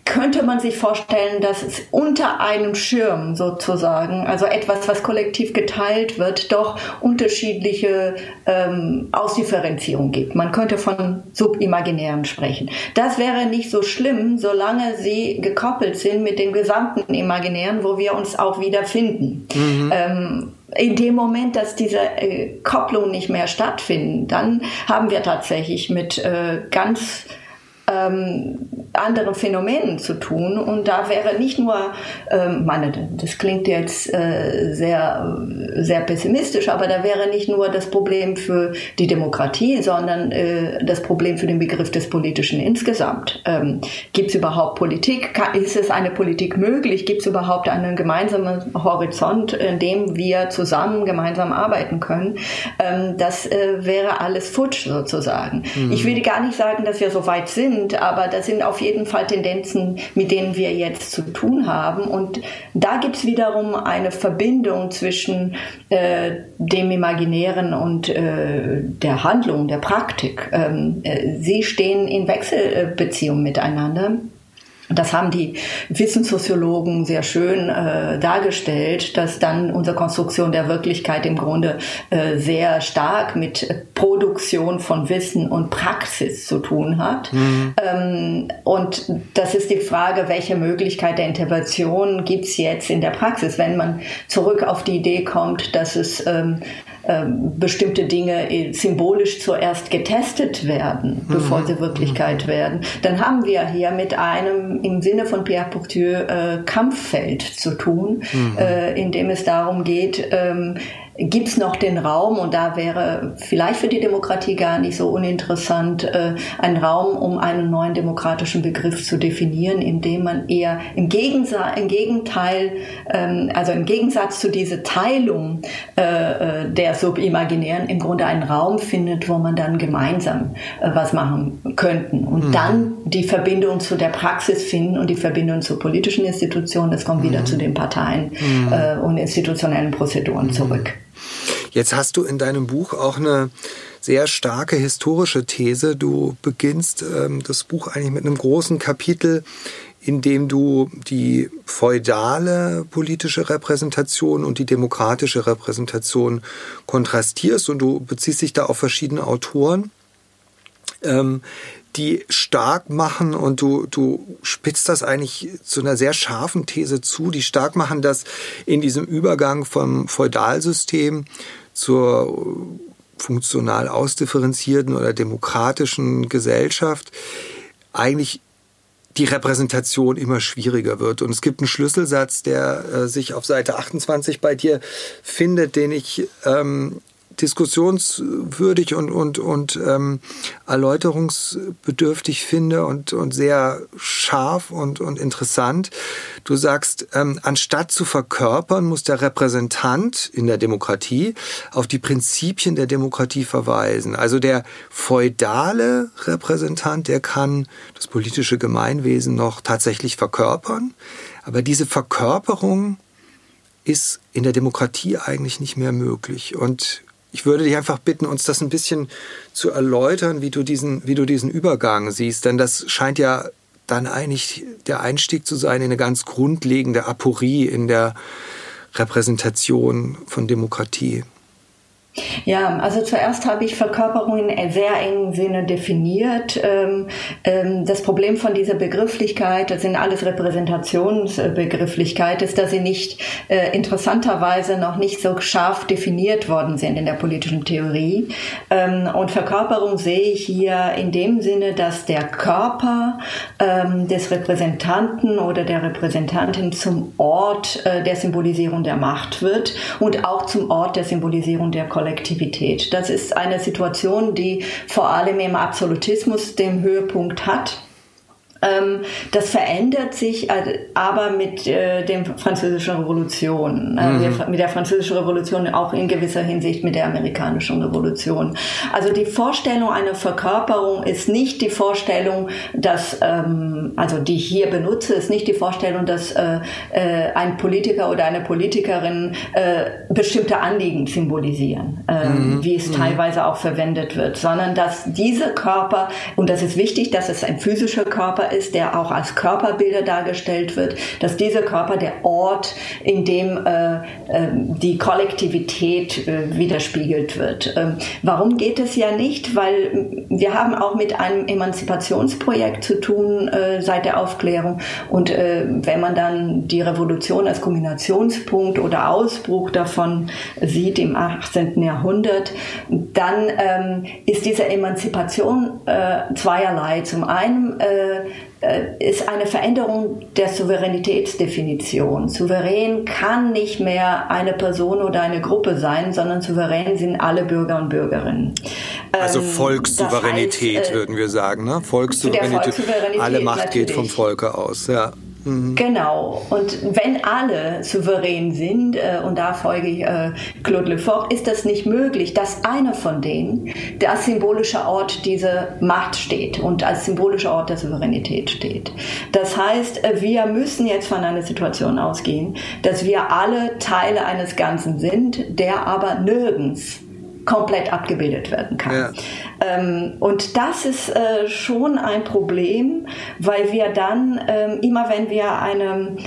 könnte man sich vorstellen, dass es unter einem Schirm sozusagen, also etwas, was kollektiv geteilt wird, doch unterschiedliche ähm, Ausdifferenzierung gibt. Man könnte von Subimaginären sprechen. Das wäre nicht so schlimm, solange sie gekoppelt sind mit dem gesamten Imaginären, wo wir uns auch wiederfinden. Mhm. Ähm, in dem Moment, dass diese äh, Kopplung nicht mehr stattfinden, dann haben wir tatsächlich mit äh, ganz ähm, anderen Phänomenen zu tun. Und da wäre nicht nur, ähm, meine, das klingt jetzt äh, sehr, sehr pessimistisch, aber da wäre nicht nur das Problem für die Demokratie, sondern äh, das Problem für den Begriff des Politischen insgesamt. Ähm, Gibt es überhaupt Politik? Ist es eine Politik möglich? Gibt es überhaupt einen gemeinsamen Horizont, in dem wir zusammen gemeinsam arbeiten können? Ähm, das äh, wäre alles futsch sozusagen. Mhm. Ich will gar nicht sagen, dass wir so weit sind, sind, aber das sind auf jeden Fall Tendenzen, mit denen wir jetzt zu tun haben. Und da gibt es wiederum eine Verbindung zwischen äh, dem Imaginären und äh, der Handlung, der Praktik. Ähm, äh, sie stehen in Wechselbeziehung miteinander. Das haben die Wissenssoziologen sehr schön äh, dargestellt, dass dann unsere Konstruktion der Wirklichkeit im Grunde äh, sehr stark mit Produktion von Wissen und Praxis zu tun hat. Mhm. Ähm, und das ist die Frage, welche Möglichkeit der Intervention gibt es jetzt in der Praxis, wenn man zurück auf die Idee kommt, dass es ähm, bestimmte Dinge symbolisch zuerst getestet werden, mhm. bevor sie Wirklichkeit mhm. werden, dann haben wir hier mit einem im Sinne von Pierre Bourdieu äh, Kampffeld zu tun, mhm. äh, in dem es darum geht, ähm, gibt es noch den Raum, und da wäre vielleicht für die Demokratie gar nicht so uninteressant, äh, ein Raum, um einen neuen demokratischen Begriff zu definieren, indem man eher im, Gegensa im Gegenteil, ähm, also im Gegensatz zu dieser Teilung äh, äh, der Subimaginären im Grunde einen Raum findet, wo man dann gemeinsam äh, was machen könnten und mhm. dann die Verbindung zu der Praxis finden und die Verbindung zur politischen Institution, das kommt mhm. wieder zu den Parteien mhm. äh, und institutionellen Prozeduren mhm. zurück. Jetzt hast du in deinem Buch auch eine sehr starke historische These. Du beginnst ähm, das Buch eigentlich mit einem großen Kapitel, in dem du die feudale politische Repräsentation und die demokratische Repräsentation kontrastierst und du beziehst dich da auf verschiedene Autoren. Ähm, die stark machen und du, du spitzt das eigentlich zu einer sehr scharfen These zu, die stark machen, dass in diesem Übergang vom Feudalsystem zur funktional ausdifferenzierten oder demokratischen Gesellschaft eigentlich die Repräsentation immer schwieriger wird. Und es gibt einen Schlüsselsatz, der äh, sich auf Seite 28 bei dir findet, den ich ähm, diskussionswürdig und, und, und ähm, erläuterungsbedürftig finde und, und sehr scharf und, und interessant. Du sagst, ähm, anstatt zu verkörpern, muss der Repräsentant in der Demokratie auf die Prinzipien der Demokratie verweisen. Also der feudale Repräsentant, der kann das politische Gemeinwesen noch tatsächlich verkörpern. Aber diese Verkörperung ist in der Demokratie eigentlich nicht mehr möglich. Und ich würde dich einfach bitten, uns das ein bisschen zu erläutern, wie du diesen, wie du diesen Übergang siehst. Denn das scheint ja dann eigentlich der Einstieg zu sein in eine ganz grundlegende Aporie in der Repräsentation von Demokratie. Ja, also zuerst habe ich Verkörperung in sehr engen Sinne definiert. Ähm, ähm, das Problem von dieser Begrifflichkeit, das sind alles Repräsentationsbegrifflichkeit, ist, dass sie nicht äh, interessanterweise noch nicht so scharf definiert worden sind in der politischen Theorie. Ähm, und Verkörperung sehe ich hier in dem Sinne, dass der Körper des Repräsentanten oder der Repräsentantin zum Ort äh, der Symbolisierung der Macht wird und auch zum Ort der Symbolisierung der Kollektivität. Kollektivität. Das ist eine Situation, die vor allem im Absolutismus den Höhepunkt hat das verändert sich aber mit äh, der französischen Revolution, äh, mhm. mit der französischen Revolution auch in gewisser Hinsicht mit der amerikanischen Revolution. Also die Vorstellung einer Verkörperung ist nicht die Vorstellung, dass, ähm, also die ich hier benutze, ist nicht die Vorstellung, dass äh, äh, ein Politiker oder eine Politikerin äh, bestimmte Anliegen symbolisieren, ähm, mhm. wie es mhm. teilweise auch verwendet wird, sondern dass diese Körper, und das ist wichtig, dass es ein physischer Körper ist, der auch als Körperbilder dargestellt wird, dass dieser Körper der Ort, in dem äh, äh, die Kollektivität äh, widerspiegelt wird. Ähm, warum geht es ja nicht? Weil wir haben auch mit einem Emanzipationsprojekt zu tun äh, seit der Aufklärung und äh, wenn man dann die Revolution als Kombinationspunkt oder Ausbruch davon sieht im 18. Jahrhundert, dann ähm, ist diese Emanzipation äh, zweierlei. Zum einen ist eine Veränderung der Souveränitätsdefinition. Souverän kann nicht mehr eine Person oder eine Gruppe sein, sondern souverän sind alle Bürger und Bürgerinnen. Also ähm, Volkssouveränität das heißt, äh, würden wir sagen, ne? Volkssouveränität. Volkssouveränität alle Macht natürlich. geht vom Volke aus, ja. Mhm. Genau. Und wenn alle souverän sind, äh, und da folge ich äh, Claude Lefort, ist das nicht möglich, dass einer von denen als symbolischer Ort dieser Macht steht und als symbolischer Ort der Souveränität steht. Das heißt, äh, wir müssen jetzt von einer Situation ausgehen, dass wir alle Teile eines Ganzen sind, der aber nirgends komplett abgebildet werden kann. Ja. Ähm, und das ist äh, schon ein Problem, weil wir dann ähm, immer, wenn wir einem,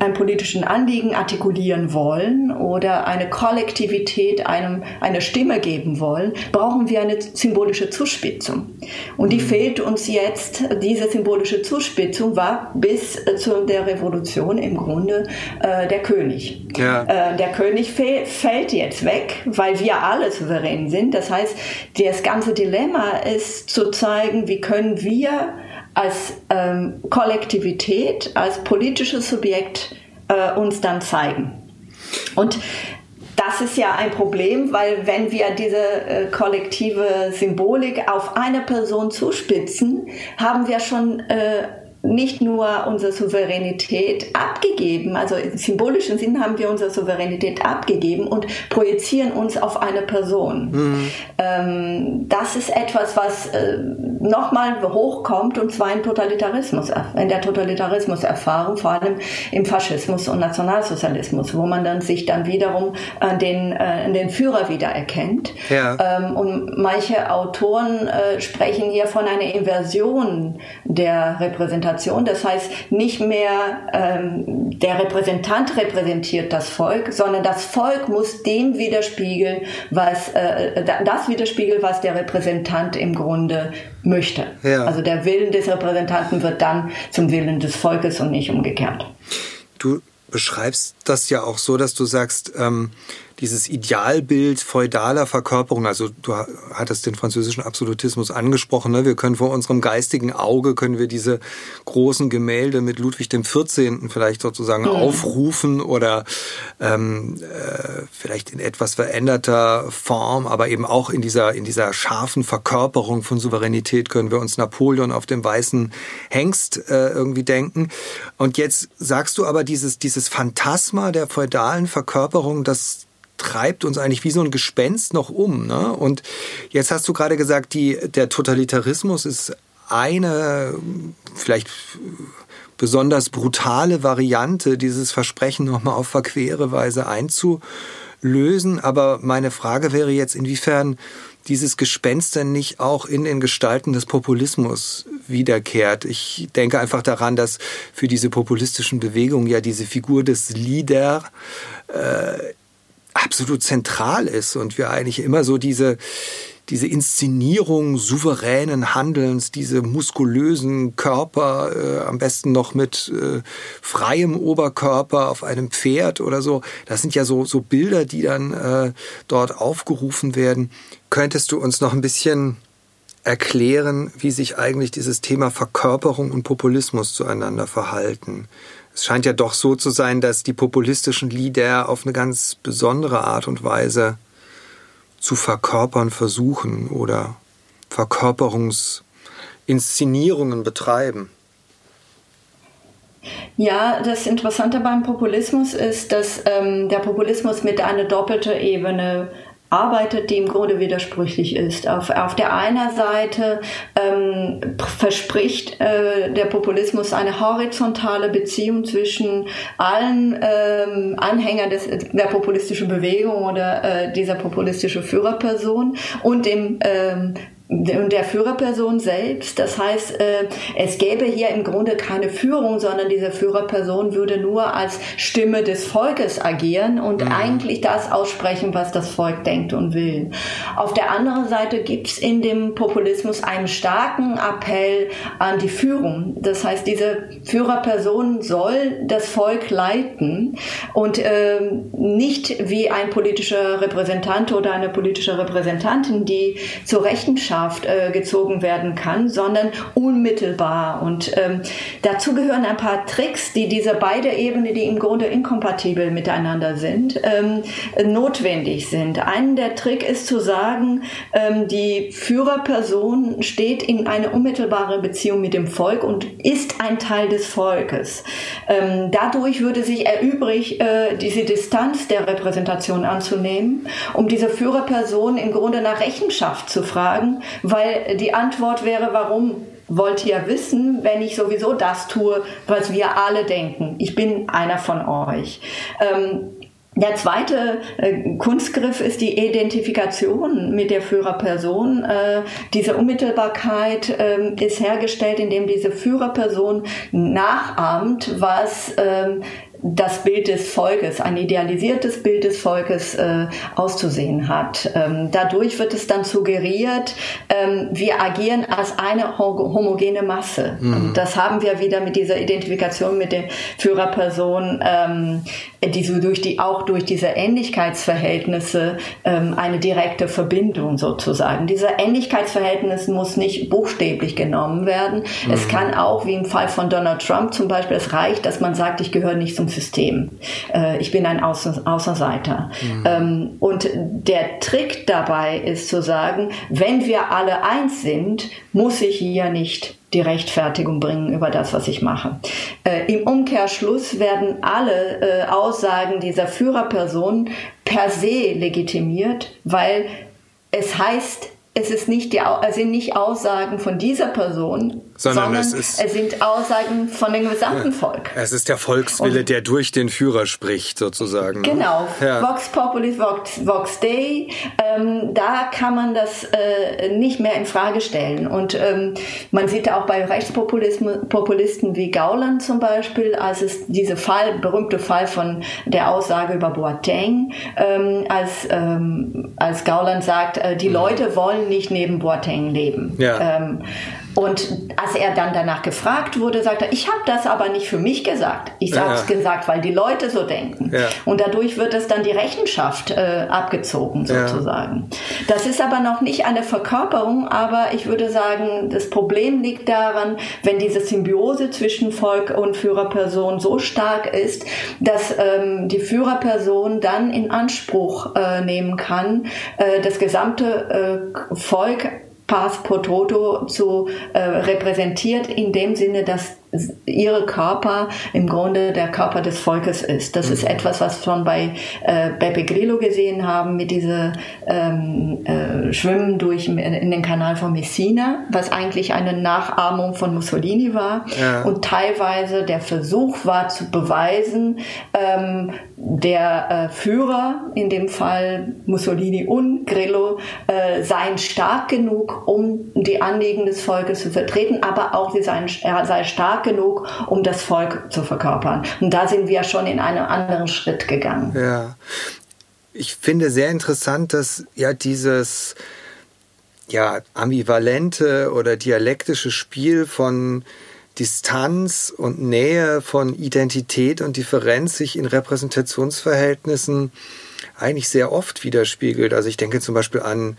einen politischen Anliegen artikulieren wollen oder eine Kollektivität einem eine Stimme geben wollen, brauchen wir eine symbolische Zuspitzung. Und die mhm. fehlt uns jetzt. Diese symbolische Zuspitzung war bis äh, zu der Revolution im Grunde äh, der König. Ja. Äh, der König fällt jetzt weg, weil wir alle souverän sind. Das heißt, das ganze Dilemma ist zu zeigen, wie können wir als ähm, Kollektivität, als politisches Subjekt äh, uns dann zeigen. Und das ist ja ein Problem, weil wenn wir diese äh, kollektive Symbolik auf eine Person zuspitzen, haben wir schon äh, nicht nur unsere Souveränität abgegeben, also im symbolischen Sinn haben wir unsere Souveränität abgegeben und projizieren uns auf eine Person. Mhm. Ähm, das ist etwas, was äh, nochmal hochkommt und zwar im Totalitarismus, in der Totalitarismuserfahrung, vor allem im Faschismus und Nationalsozialismus, wo man dann sich dann wiederum an den, äh, den Führer wiedererkennt. Ja. Ähm, und manche Autoren äh, sprechen hier von einer Inversion der Repräsentation Repräsentation. Das heißt, nicht mehr ähm, der Repräsentant repräsentiert das Volk, sondern das Volk muss dem widerspiegeln, was äh, das widerspiegeln, was der Repräsentant im Grunde möchte. Ja. Also der Willen des Repräsentanten wird dann zum Willen des Volkes und nicht umgekehrt. Du beschreibst das ja auch so, dass du sagst, ähm, dieses Idealbild feudaler Verkörperung, also du hattest den französischen Absolutismus angesprochen, ne? wir können vor unserem geistigen Auge, können wir diese großen Gemälde mit Ludwig dem 14. vielleicht sozusagen mhm. aufrufen oder ähm, äh, vielleicht in etwas veränderter Form, aber eben auch in dieser, in dieser scharfen Verkörperung von Souveränität können wir uns Napoleon auf dem weißen Hengst äh, irgendwie denken. Und jetzt sagst du aber dieses, dieses Phantasma der feudalen Verkörperung, das treibt uns eigentlich wie so ein Gespenst noch um. Ne? Und jetzt hast du gerade gesagt, die, der Totalitarismus ist eine vielleicht besonders brutale Variante, dieses Versprechen nochmal auf verquere Weise einzulösen. Aber meine Frage wäre jetzt, inwiefern dieses Gespenst denn nicht auch in den Gestalten des Populismus wiederkehrt. Ich denke einfach daran, dass für diese populistischen Bewegungen ja diese Figur des Leader äh, absolut zentral ist und wir eigentlich immer so diese, diese Inszenierung souveränen Handelns, diese muskulösen Körper, äh, am besten noch mit äh, freiem Oberkörper auf einem Pferd oder so, das sind ja so, so Bilder, die dann äh, dort aufgerufen werden. Könntest du uns noch ein bisschen erklären, wie sich eigentlich dieses Thema Verkörperung und Populismus zueinander verhalten? Es scheint ja doch so zu sein, dass die populistischen Lieder auf eine ganz besondere Art und Weise zu verkörpern versuchen oder Verkörperungsinszenierungen betreiben. Ja, das Interessante beim Populismus ist, dass ähm, der Populismus mit einer doppelten Ebene arbeitet, die im Grunde widersprüchlich ist. Auf, auf der einen Seite ähm, verspricht äh, der Populismus eine horizontale Beziehung zwischen allen ähm, Anhängern des, der populistischen Bewegung oder äh, dieser populistischen Führerperson und dem ähm, und der Führerperson selbst. Das heißt, äh, es gäbe hier im Grunde keine Führung, sondern diese Führerperson würde nur als Stimme des Volkes agieren und mhm. eigentlich das aussprechen, was das Volk denkt und will. Auf der anderen Seite gibt es in dem Populismus einen starken Appell an die Führung. Das heißt, diese Führerperson soll das Volk leiten und äh, nicht wie ein politischer Repräsentant oder eine politische Repräsentantin, die zur Rechenschaft Rechenschaft äh, gezogen werden kann, sondern unmittelbar. Und ähm, dazu gehören ein paar Tricks, die diese beide Ebenen, die im Grunde inkompatibel miteinander sind, ähm, notwendig sind. Ein der Trick ist zu sagen, ähm, die Führerperson steht in einer unmittelbaren Beziehung mit dem Volk und ist ein Teil des Volkes. Ähm, dadurch würde sich erübrigt, äh, diese Distanz der Repräsentation anzunehmen, um diese Führerperson im Grunde nach Rechenschaft zu fragen, weil die Antwort wäre, warum wollt ihr wissen, wenn ich sowieso das tue, was wir alle denken? Ich bin einer von euch. Ähm, der zweite äh, Kunstgriff ist die Identifikation mit der Führerperson. Äh, diese Unmittelbarkeit äh, ist hergestellt, indem diese Führerperson nachahmt, was ähm, das Bild des Volkes, ein idealisiertes Bild des Volkes äh, auszusehen hat. Ähm, dadurch wird es dann suggeriert, ähm, wir agieren als eine homogene Masse. Mhm. Und das haben wir wieder mit dieser Identifikation mit der Führerperson, ähm, die so durch die auch durch diese Ähnlichkeitsverhältnisse ähm, eine direkte Verbindung sozusagen. Dieser Ähnlichkeitsverhältnis muss nicht buchstäblich genommen werden. Mhm. Es kann auch, wie im Fall von Donald Trump zum Beispiel, es reicht, dass man sagt, ich gehöre nicht zum System. Äh, ich bin ein Außer Außerseiter. Mhm. Ähm, und der Trick dabei ist zu sagen, wenn wir alle eins sind, muss ich hier nicht die Rechtfertigung bringen über das, was ich mache. Äh, Im Umkehrschluss werden alle äh, Aussagen dieser Führerperson per se legitimiert, weil es heißt, es ist nicht die, es sind nicht Aussagen von dieser Person, sondern, sondern es, ist, es, sind Aussagen von dem gesamten Volk. Es ist der Volkswille, Und, der durch den Führer spricht, sozusagen. Ne? Genau. Ja. Vox Populis, Vox, Vox Dei. Ähm, da kann man das äh, nicht mehr in Frage stellen. Und ähm, man sieht auch bei Rechtspopulisten wie Gauland zum Beispiel, als es diese Fall, berühmte Fall von der Aussage über Boateng, ähm, als, ähm, als Gauland sagt, äh, die mhm. Leute wollen nicht neben Boateng leben. Ja. Und als er dann danach gefragt wurde, sagte er, ich habe das aber nicht für mich gesagt. Ich habe es ja. gesagt, weil die Leute so denken. Ja. Und dadurch wird es dann die Rechenschaft äh, abgezogen sozusagen. Ja. Das ist aber noch nicht eine Verkörperung, aber ich würde sagen, das Problem liegt daran, wenn diese Symbiose zwischen Volk und Führerperson so stark ist, dass ähm, die Führerperson dann in Anspruch äh, nehmen kann, äh, das gesamte äh, Volk Pass pro Toto zu äh, repräsentiert in dem Sinne, dass ihre Körper im Grunde der Körper des Volkes ist. Das mhm. ist etwas, was wir schon bei äh, Beppe Grillo gesehen haben mit dieser ähm, äh, Schwimmen durch in den Kanal von Messina, was eigentlich eine Nachahmung von Mussolini war ja. und teilweise der Versuch war zu beweisen, ähm, der äh, Führer, in dem Fall Mussolini und Grillo, äh, seien stark genug, um die Anliegen des Volkes zu vertreten, aber auch sie seien, er sei stark genug, um das Volk zu verkörpern. Und da sind wir schon in einen anderen Schritt gegangen. Ja. Ich finde sehr interessant, dass ja dieses ja, ambivalente oder dialektische Spiel von Distanz und Nähe von Identität und Differenz sich in Repräsentationsverhältnissen eigentlich sehr oft widerspiegelt. Also ich denke zum Beispiel an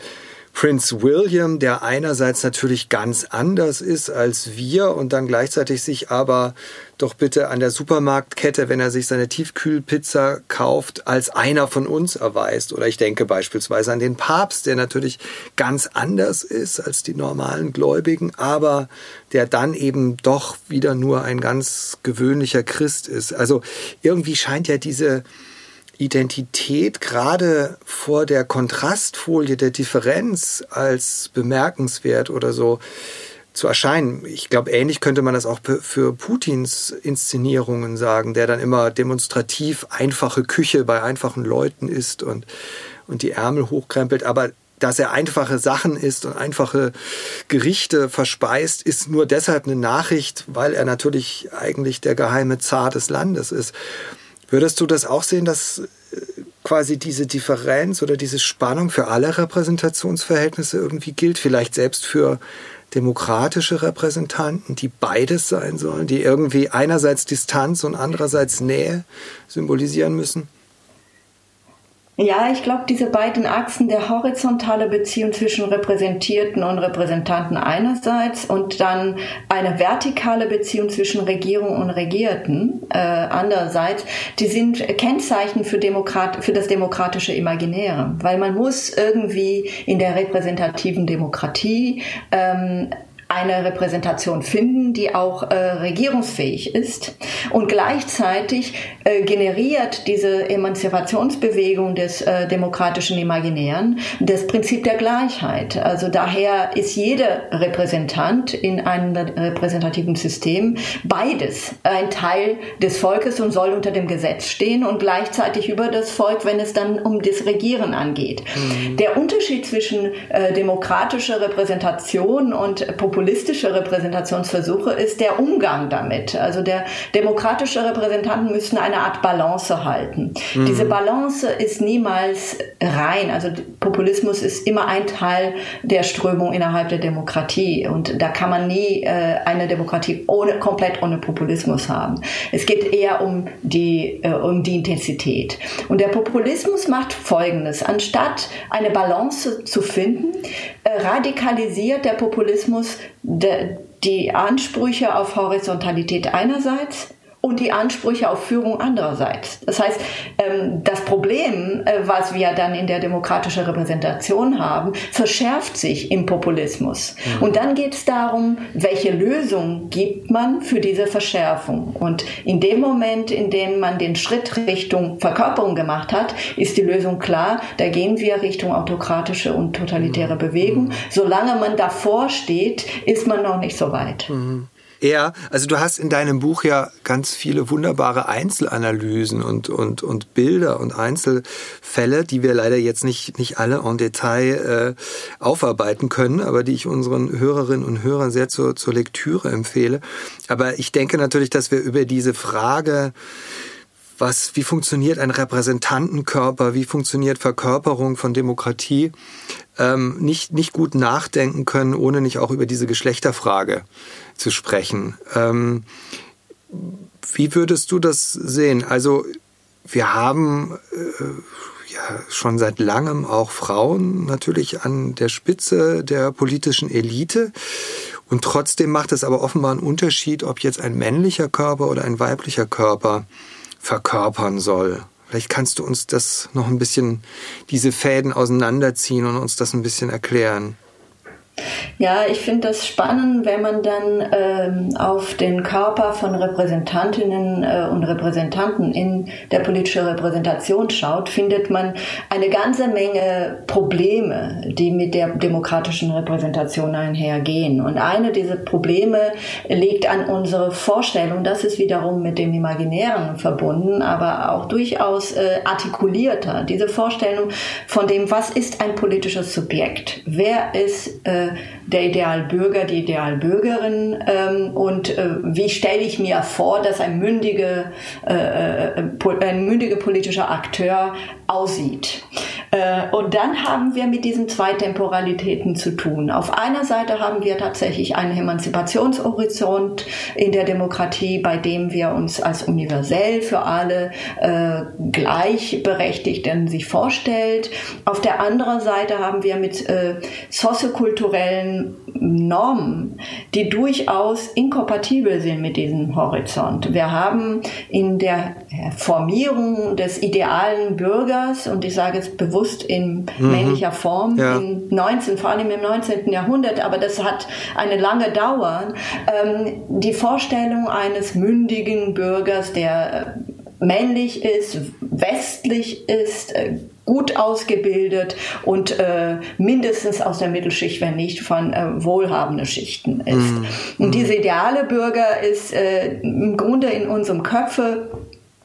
Prince William, der einerseits natürlich ganz anders ist als wir und dann gleichzeitig sich aber doch bitte an der Supermarktkette, wenn er sich seine Tiefkühlpizza kauft, als einer von uns erweist. Oder ich denke beispielsweise an den Papst, der natürlich ganz anders ist als die normalen Gläubigen, aber der dann eben doch wieder nur ein ganz gewöhnlicher Christ ist. Also irgendwie scheint ja diese Identität gerade vor der Kontrastfolie der Differenz als bemerkenswert oder so zu erscheinen. Ich glaube, ähnlich könnte man das auch für Putins Inszenierungen sagen, der dann immer demonstrativ einfache Küche bei einfachen Leuten isst und, und die Ärmel hochkrempelt. Aber dass er einfache Sachen isst und einfache Gerichte verspeist, ist nur deshalb eine Nachricht, weil er natürlich eigentlich der geheime Zar des Landes ist. Würdest du das auch sehen, dass äh, quasi diese Differenz oder diese Spannung für alle Repräsentationsverhältnisse irgendwie gilt, vielleicht selbst für demokratische Repräsentanten, die beides sein sollen, die irgendwie einerseits Distanz und andererseits Nähe symbolisieren müssen? Ja, ich glaube, diese beiden Achsen der horizontale Beziehung zwischen Repräsentierten und Repräsentanten einerseits und dann eine vertikale Beziehung zwischen Regierung und Regierten äh, andererseits, die sind Kennzeichen für, Demokrat für das demokratische Imaginäre, weil man muss irgendwie in der repräsentativen Demokratie ähm, eine Repräsentation finden, die auch äh, regierungsfähig ist. Und gleichzeitig äh, generiert diese Emanzipationsbewegung des äh, demokratischen Imaginären das Prinzip der Gleichheit. Also daher ist jeder Repräsentant in einem repräsentativen System beides ein Teil des Volkes und soll unter dem Gesetz stehen und gleichzeitig über das Volk, wenn es dann um das Regieren angeht. Mhm. Der Unterschied zwischen äh, demokratischer Repräsentation und Populismus populistische Repräsentationsversuche ist der Umgang damit. Also der demokratische Repräsentanten müssen eine Art Balance halten. Mhm. Diese Balance ist niemals rein. Also Populismus ist immer ein Teil der Strömung innerhalb der Demokratie und da kann man nie äh, eine Demokratie ohne, komplett ohne Populismus haben. Es geht eher um die, äh, um die Intensität. Und der Populismus macht Folgendes. Anstatt eine Balance zu finden, äh, radikalisiert der Populismus die Ansprüche auf Horizontalität einerseits und die Ansprüche auf Führung andererseits. Das heißt, ähm, das Problem, äh, was wir dann in der demokratischen Repräsentation haben, verschärft sich im Populismus. Mhm. Und dann geht es darum, welche Lösung gibt man für diese Verschärfung. Und in dem Moment, in dem man den Schritt Richtung Verkörperung gemacht hat, ist die Lösung klar. Da gehen wir Richtung autokratische und totalitäre mhm. Bewegung. Solange man davor steht, ist man noch nicht so weit. Mhm. Ja, also du hast in deinem Buch ja ganz viele wunderbare Einzelanalysen und, und, und Bilder und Einzelfälle, die wir leider jetzt nicht, nicht alle en Detail äh, aufarbeiten können, aber die ich unseren Hörerinnen und Hörern sehr zur, zur Lektüre empfehle. Aber ich denke natürlich, dass wir über diese Frage, was, wie funktioniert ein Repräsentantenkörper, wie funktioniert Verkörperung von Demokratie, ähm, nicht, nicht gut nachdenken können, ohne nicht auch über diese Geschlechterfrage zu sprechen. Ähm, wie würdest du das sehen? Also wir haben äh, ja schon seit langem auch Frauen natürlich an der Spitze der politischen Elite. Und trotzdem macht es aber offenbar einen Unterschied, ob jetzt ein männlicher Körper oder ein weiblicher Körper verkörpern soll. Vielleicht kannst du uns das noch ein bisschen, diese Fäden auseinanderziehen und uns das ein bisschen erklären. Ja, ich finde das spannend, wenn man dann ähm, auf den Körper von Repräsentantinnen äh, und Repräsentanten in der politischen Repräsentation schaut, findet man eine ganze Menge Probleme, die mit der demokratischen Repräsentation einhergehen. Und eine dieser Probleme liegt an unserer Vorstellung, das ist wiederum mit dem Imaginären verbunden, aber auch durchaus äh, artikulierter. Diese Vorstellung von dem, was ist ein politisches Subjekt? Wer ist äh, der Idealbürger, die Idealbürgerin ähm, und äh, wie stelle ich mir vor, dass ein, mündige, äh, äh ein mündiger politischer Akteur aussieht. Äh, und dann haben wir mit diesen zwei Temporalitäten zu tun. Auf einer Seite haben wir tatsächlich einen Emanzipationshorizont in der Demokratie, bei dem wir uns als universell für alle äh, Gleichberechtigten sich vorstellt. Auf der anderen Seite haben wir mit äh, soziokulturellen Normen, die durchaus inkompatibel sind mit diesem Horizont. Wir haben in der Formierung des idealen Bürgers, und ich sage es bewusst in mhm. männlicher Form, ja. im 19, vor allem im 19. Jahrhundert, aber das hat eine lange Dauer, ähm, die Vorstellung eines mündigen Bürgers, der äh, männlich ist, westlich ist, äh, gut ausgebildet und äh, mindestens aus der Mittelschicht, wenn nicht von äh, wohlhabenden Schichten ist. Mm. Und diese ideale Bürger ist äh, im Grunde in unserem Köpfe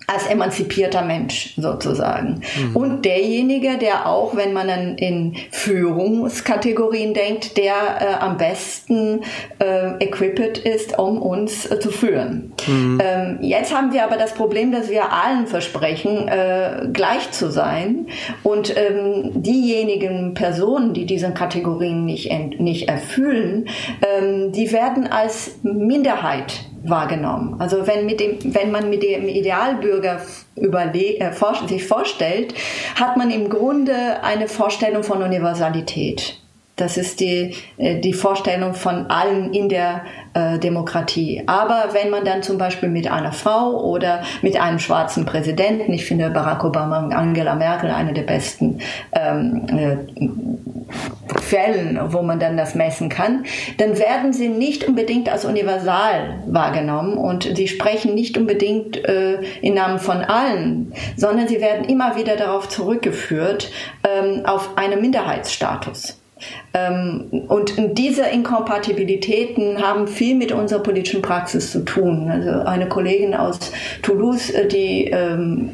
als emanzipierter Mensch sozusagen. Mhm. Und derjenige, der auch, wenn man dann in Führungskategorien denkt, der äh, am besten äh, equipped ist, um uns äh, zu führen. Mhm. Ähm, jetzt haben wir aber das Problem, dass wir allen versprechen, äh, gleich zu sein. Und ähm, diejenigen Personen, die diese Kategorien nicht, nicht erfüllen, ähm, die werden als Minderheit wahrgenommen. Also wenn, mit dem, wenn man mit dem Idealbürger überle äh, sich vorstellt, hat man im Grunde eine Vorstellung von Universalität. Das ist die, äh, die Vorstellung von allen in der äh, Demokratie. Aber wenn man dann zum Beispiel mit einer Frau oder mit einem schwarzen Präsidenten, ich finde Barack Obama und Angela Merkel eine der besten ähm, äh, Fällen, wo man dann das messen kann, dann werden sie nicht unbedingt als universal wahrgenommen und sie sprechen nicht unbedingt äh, im Namen von allen, sondern sie werden immer wieder darauf zurückgeführt, ähm, auf einen Minderheitsstatus. Ähm, und diese Inkompatibilitäten haben viel mit unserer politischen Praxis zu tun. Also eine Kollegin aus Toulouse, äh, die ähm,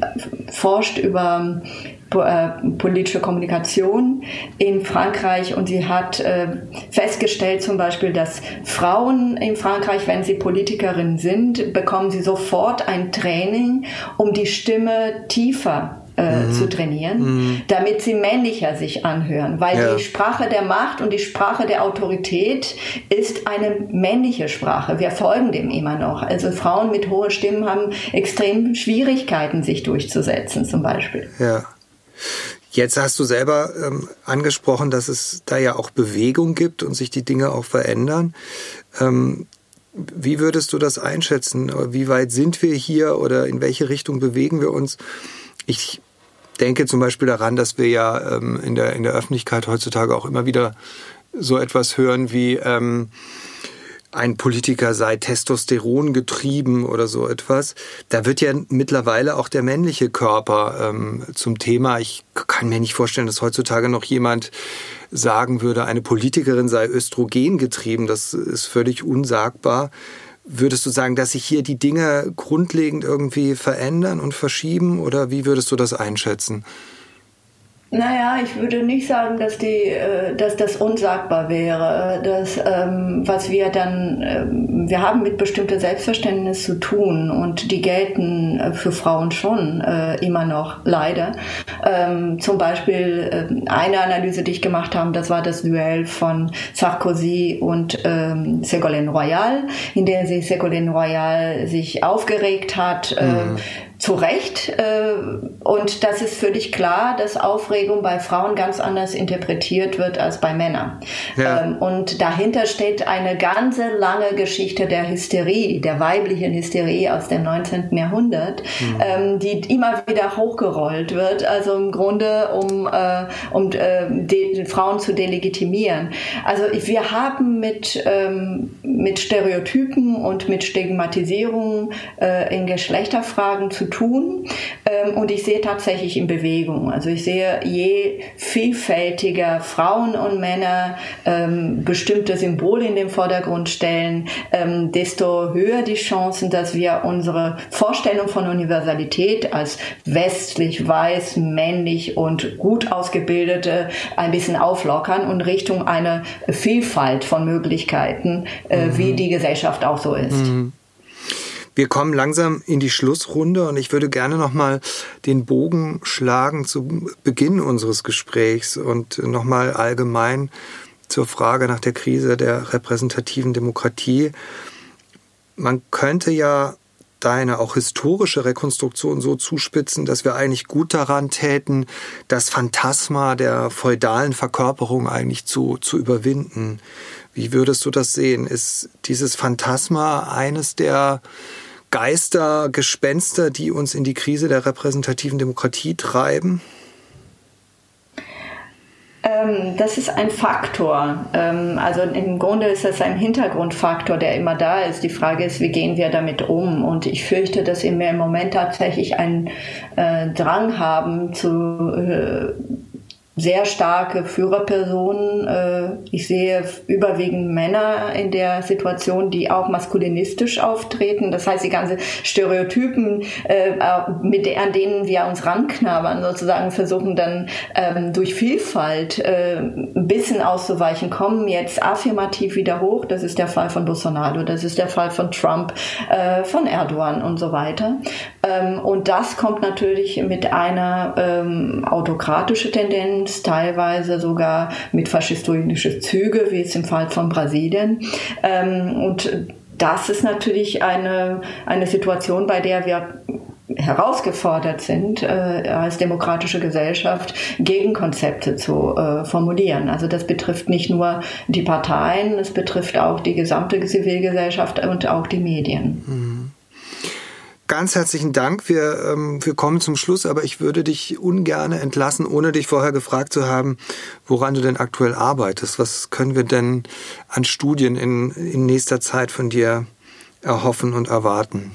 forscht über äh, politische Kommunikation in Frankreich und sie hat äh, festgestellt zum Beispiel, dass Frauen in Frankreich, wenn sie Politikerin sind, bekommen sie sofort ein Training, um die Stimme tiefer äh, mhm. zu trainieren, mhm. damit sie männlicher sich anhören. Weil ja. die Sprache der Macht und die Sprache der Autorität ist eine männliche Sprache. Wir folgen dem immer noch. Also Frauen mit hohen Stimmen haben extrem Schwierigkeiten, sich durchzusetzen, zum Beispiel. Ja. Jetzt hast du selber ähm, angesprochen, dass es da ja auch Bewegung gibt und sich die Dinge auch verändern. Ähm, wie würdest du das einschätzen? Wie weit sind wir hier oder in welche Richtung bewegen wir uns? Ich denke zum Beispiel daran, dass wir ja ähm, in, der, in der Öffentlichkeit heutzutage auch immer wieder so etwas hören wie ähm, ein Politiker sei Testosteron getrieben oder so etwas. Da wird ja mittlerweile auch der männliche Körper ähm, zum Thema. Ich kann mir nicht vorstellen, dass heutzutage noch jemand sagen würde, eine Politikerin sei Östrogen getrieben. Das ist völlig unsagbar. Würdest du sagen, dass sich hier die Dinge grundlegend irgendwie verändern und verschieben oder wie würdest du das einschätzen? Naja, ich würde nicht sagen, dass, die, äh, dass das unsagbar wäre. Dass, ähm, was wir dann, ähm, wir haben mit bestimmter Selbstverständnis zu tun und die gelten äh, für Frauen schon äh, immer noch, leider. Ähm, zum Beispiel äh, eine Analyse, die ich gemacht habe, das war das Duell von Sarkozy und Ségolène Royal, in der sich Ségolène Royal sich aufgeregt hat, äh, mhm zu Recht. Äh, und das ist völlig klar, dass Aufregung bei Frauen ganz anders interpretiert wird als bei Männern. Ja. Ähm, und dahinter steht eine ganze lange Geschichte der Hysterie, der weiblichen Hysterie aus dem 19. Jahrhundert, mhm. Ähm, die immer wieder hochgerollt wird, also im Grunde um, äh, um äh, Frauen zu delegitimieren. Also wir haben mit, ähm, mit Stereotypen und mit Stigmatisierung in Geschlechterfragen zu tun. Ähm, und ich sehe tatsächlich in Bewegung. Also ich sehe, je vielfältiger Frauen und Männer ähm, bestimmte Symbole in den Vordergrund stellen, ähm, desto höher die Chancen, dass wir unsere Vorstellung von Universalität als westlich, weiß, männlich und gut ausgebildete ein bisschen auflockern und Richtung eine Vielfalt von Möglichkeiten, äh, mhm. wie die Gesellschaft auch so ist. Mhm. Wir kommen langsam in die Schlussrunde und ich würde gerne nochmal den Bogen schlagen zu Beginn unseres Gesprächs und nochmal allgemein zur Frage nach der Krise der repräsentativen Demokratie. Man könnte ja deine auch historische Rekonstruktion so zuspitzen, dass wir eigentlich gut daran täten, das Phantasma der feudalen Verkörperung eigentlich zu, zu überwinden. Wie würdest du das sehen? Ist dieses Phantasma eines der Geister, Gespenster, die uns in die Krise der repräsentativen Demokratie treiben? Ähm, das ist ein Faktor. Ähm, also im Grunde ist das ein Hintergrundfaktor, der immer da ist. Die Frage ist, wie gehen wir damit um? Und ich fürchte, dass wir im Moment tatsächlich einen äh, Drang haben zu äh, sehr starke Führerpersonen. Äh, ich sehe überwiegend Männer in der Situation, die auch maskulinistisch auftreten. Das heißt, die ganzen Stereotypen, äh, mit der, an denen wir uns ranknabbern, sozusagen versuchen dann ähm, durch Vielfalt äh, ein bisschen auszuweichen, kommen jetzt affirmativ wieder hoch. Das ist der Fall von Bolsonaro, das ist der Fall von Trump, von Erdogan und so weiter. Ähm, und das kommt natürlich mit einer ähm, autokratischen Tendenz Tendenz, teilweise sogar mit faschistischen Züge, wie es im Fall von Brasilien. Ähm, und das ist natürlich eine, eine Situation, bei der wir herausgefordert sind, äh, als demokratische Gesellschaft Gegenkonzepte zu äh, formulieren. Also das betrifft nicht nur die Parteien, es betrifft auch die gesamte Zivilgesellschaft und auch die Medien. Mhm. Ganz herzlichen Dank. Wir, ähm, wir kommen zum Schluss, aber ich würde dich ungern entlassen, ohne dich vorher gefragt zu haben, woran du denn aktuell arbeitest. Was können wir denn an Studien in, in nächster Zeit von dir erhoffen und erwarten?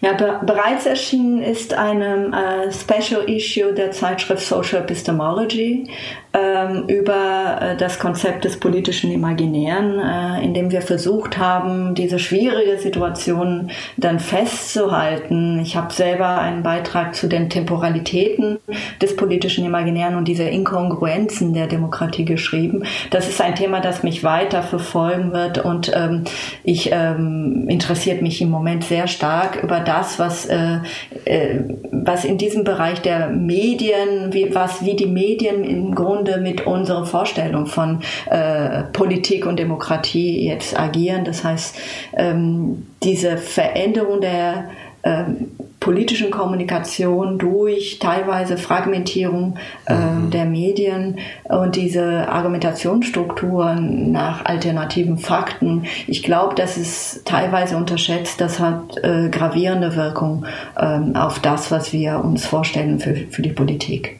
Ja, be bereits erschienen ist eine äh, Special Issue der Zeitschrift Social Epistemology ähm, über äh, das Konzept des politischen Imaginären, äh, in dem wir versucht haben, diese schwierige Situation dann festzuhalten. Ich habe selber einen Beitrag zu den Temporalitäten des politischen Imaginären und diese Inkongruenzen der Demokratie geschrieben. Das ist ein Thema, das mich weiter verfolgen wird und ähm, ich ähm, interessiert mich im Moment sehr stark über das, was, äh, äh, was in diesem Bereich der Medien, wie, was, wie die Medien im Grunde mit unserer Vorstellung von äh, Politik und Demokratie jetzt agieren. Das heißt, ähm, diese Veränderung der ähm, politischen Kommunikation durch teilweise Fragmentierung äh, mhm. der Medien und diese Argumentationsstrukturen nach alternativen Fakten. Ich glaube, das ist teilweise unterschätzt. Das hat äh, gravierende Wirkung äh, auf das, was wir uns vorstellen für, für die Politik.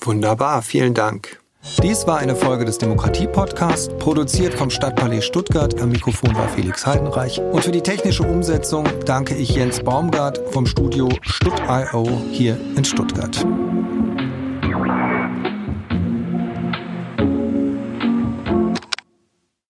Wunderbar, vielen Dank. Dies war eine Folge des Demokratie-Podcasts, produziert vom Stadtpalais Stuttgart. Am Mikrofon war Felix Heidenreich. Und für die technische Umsetzung danke ich Jens Baumgart vom Studio Stutt.io hier in Stuttgart.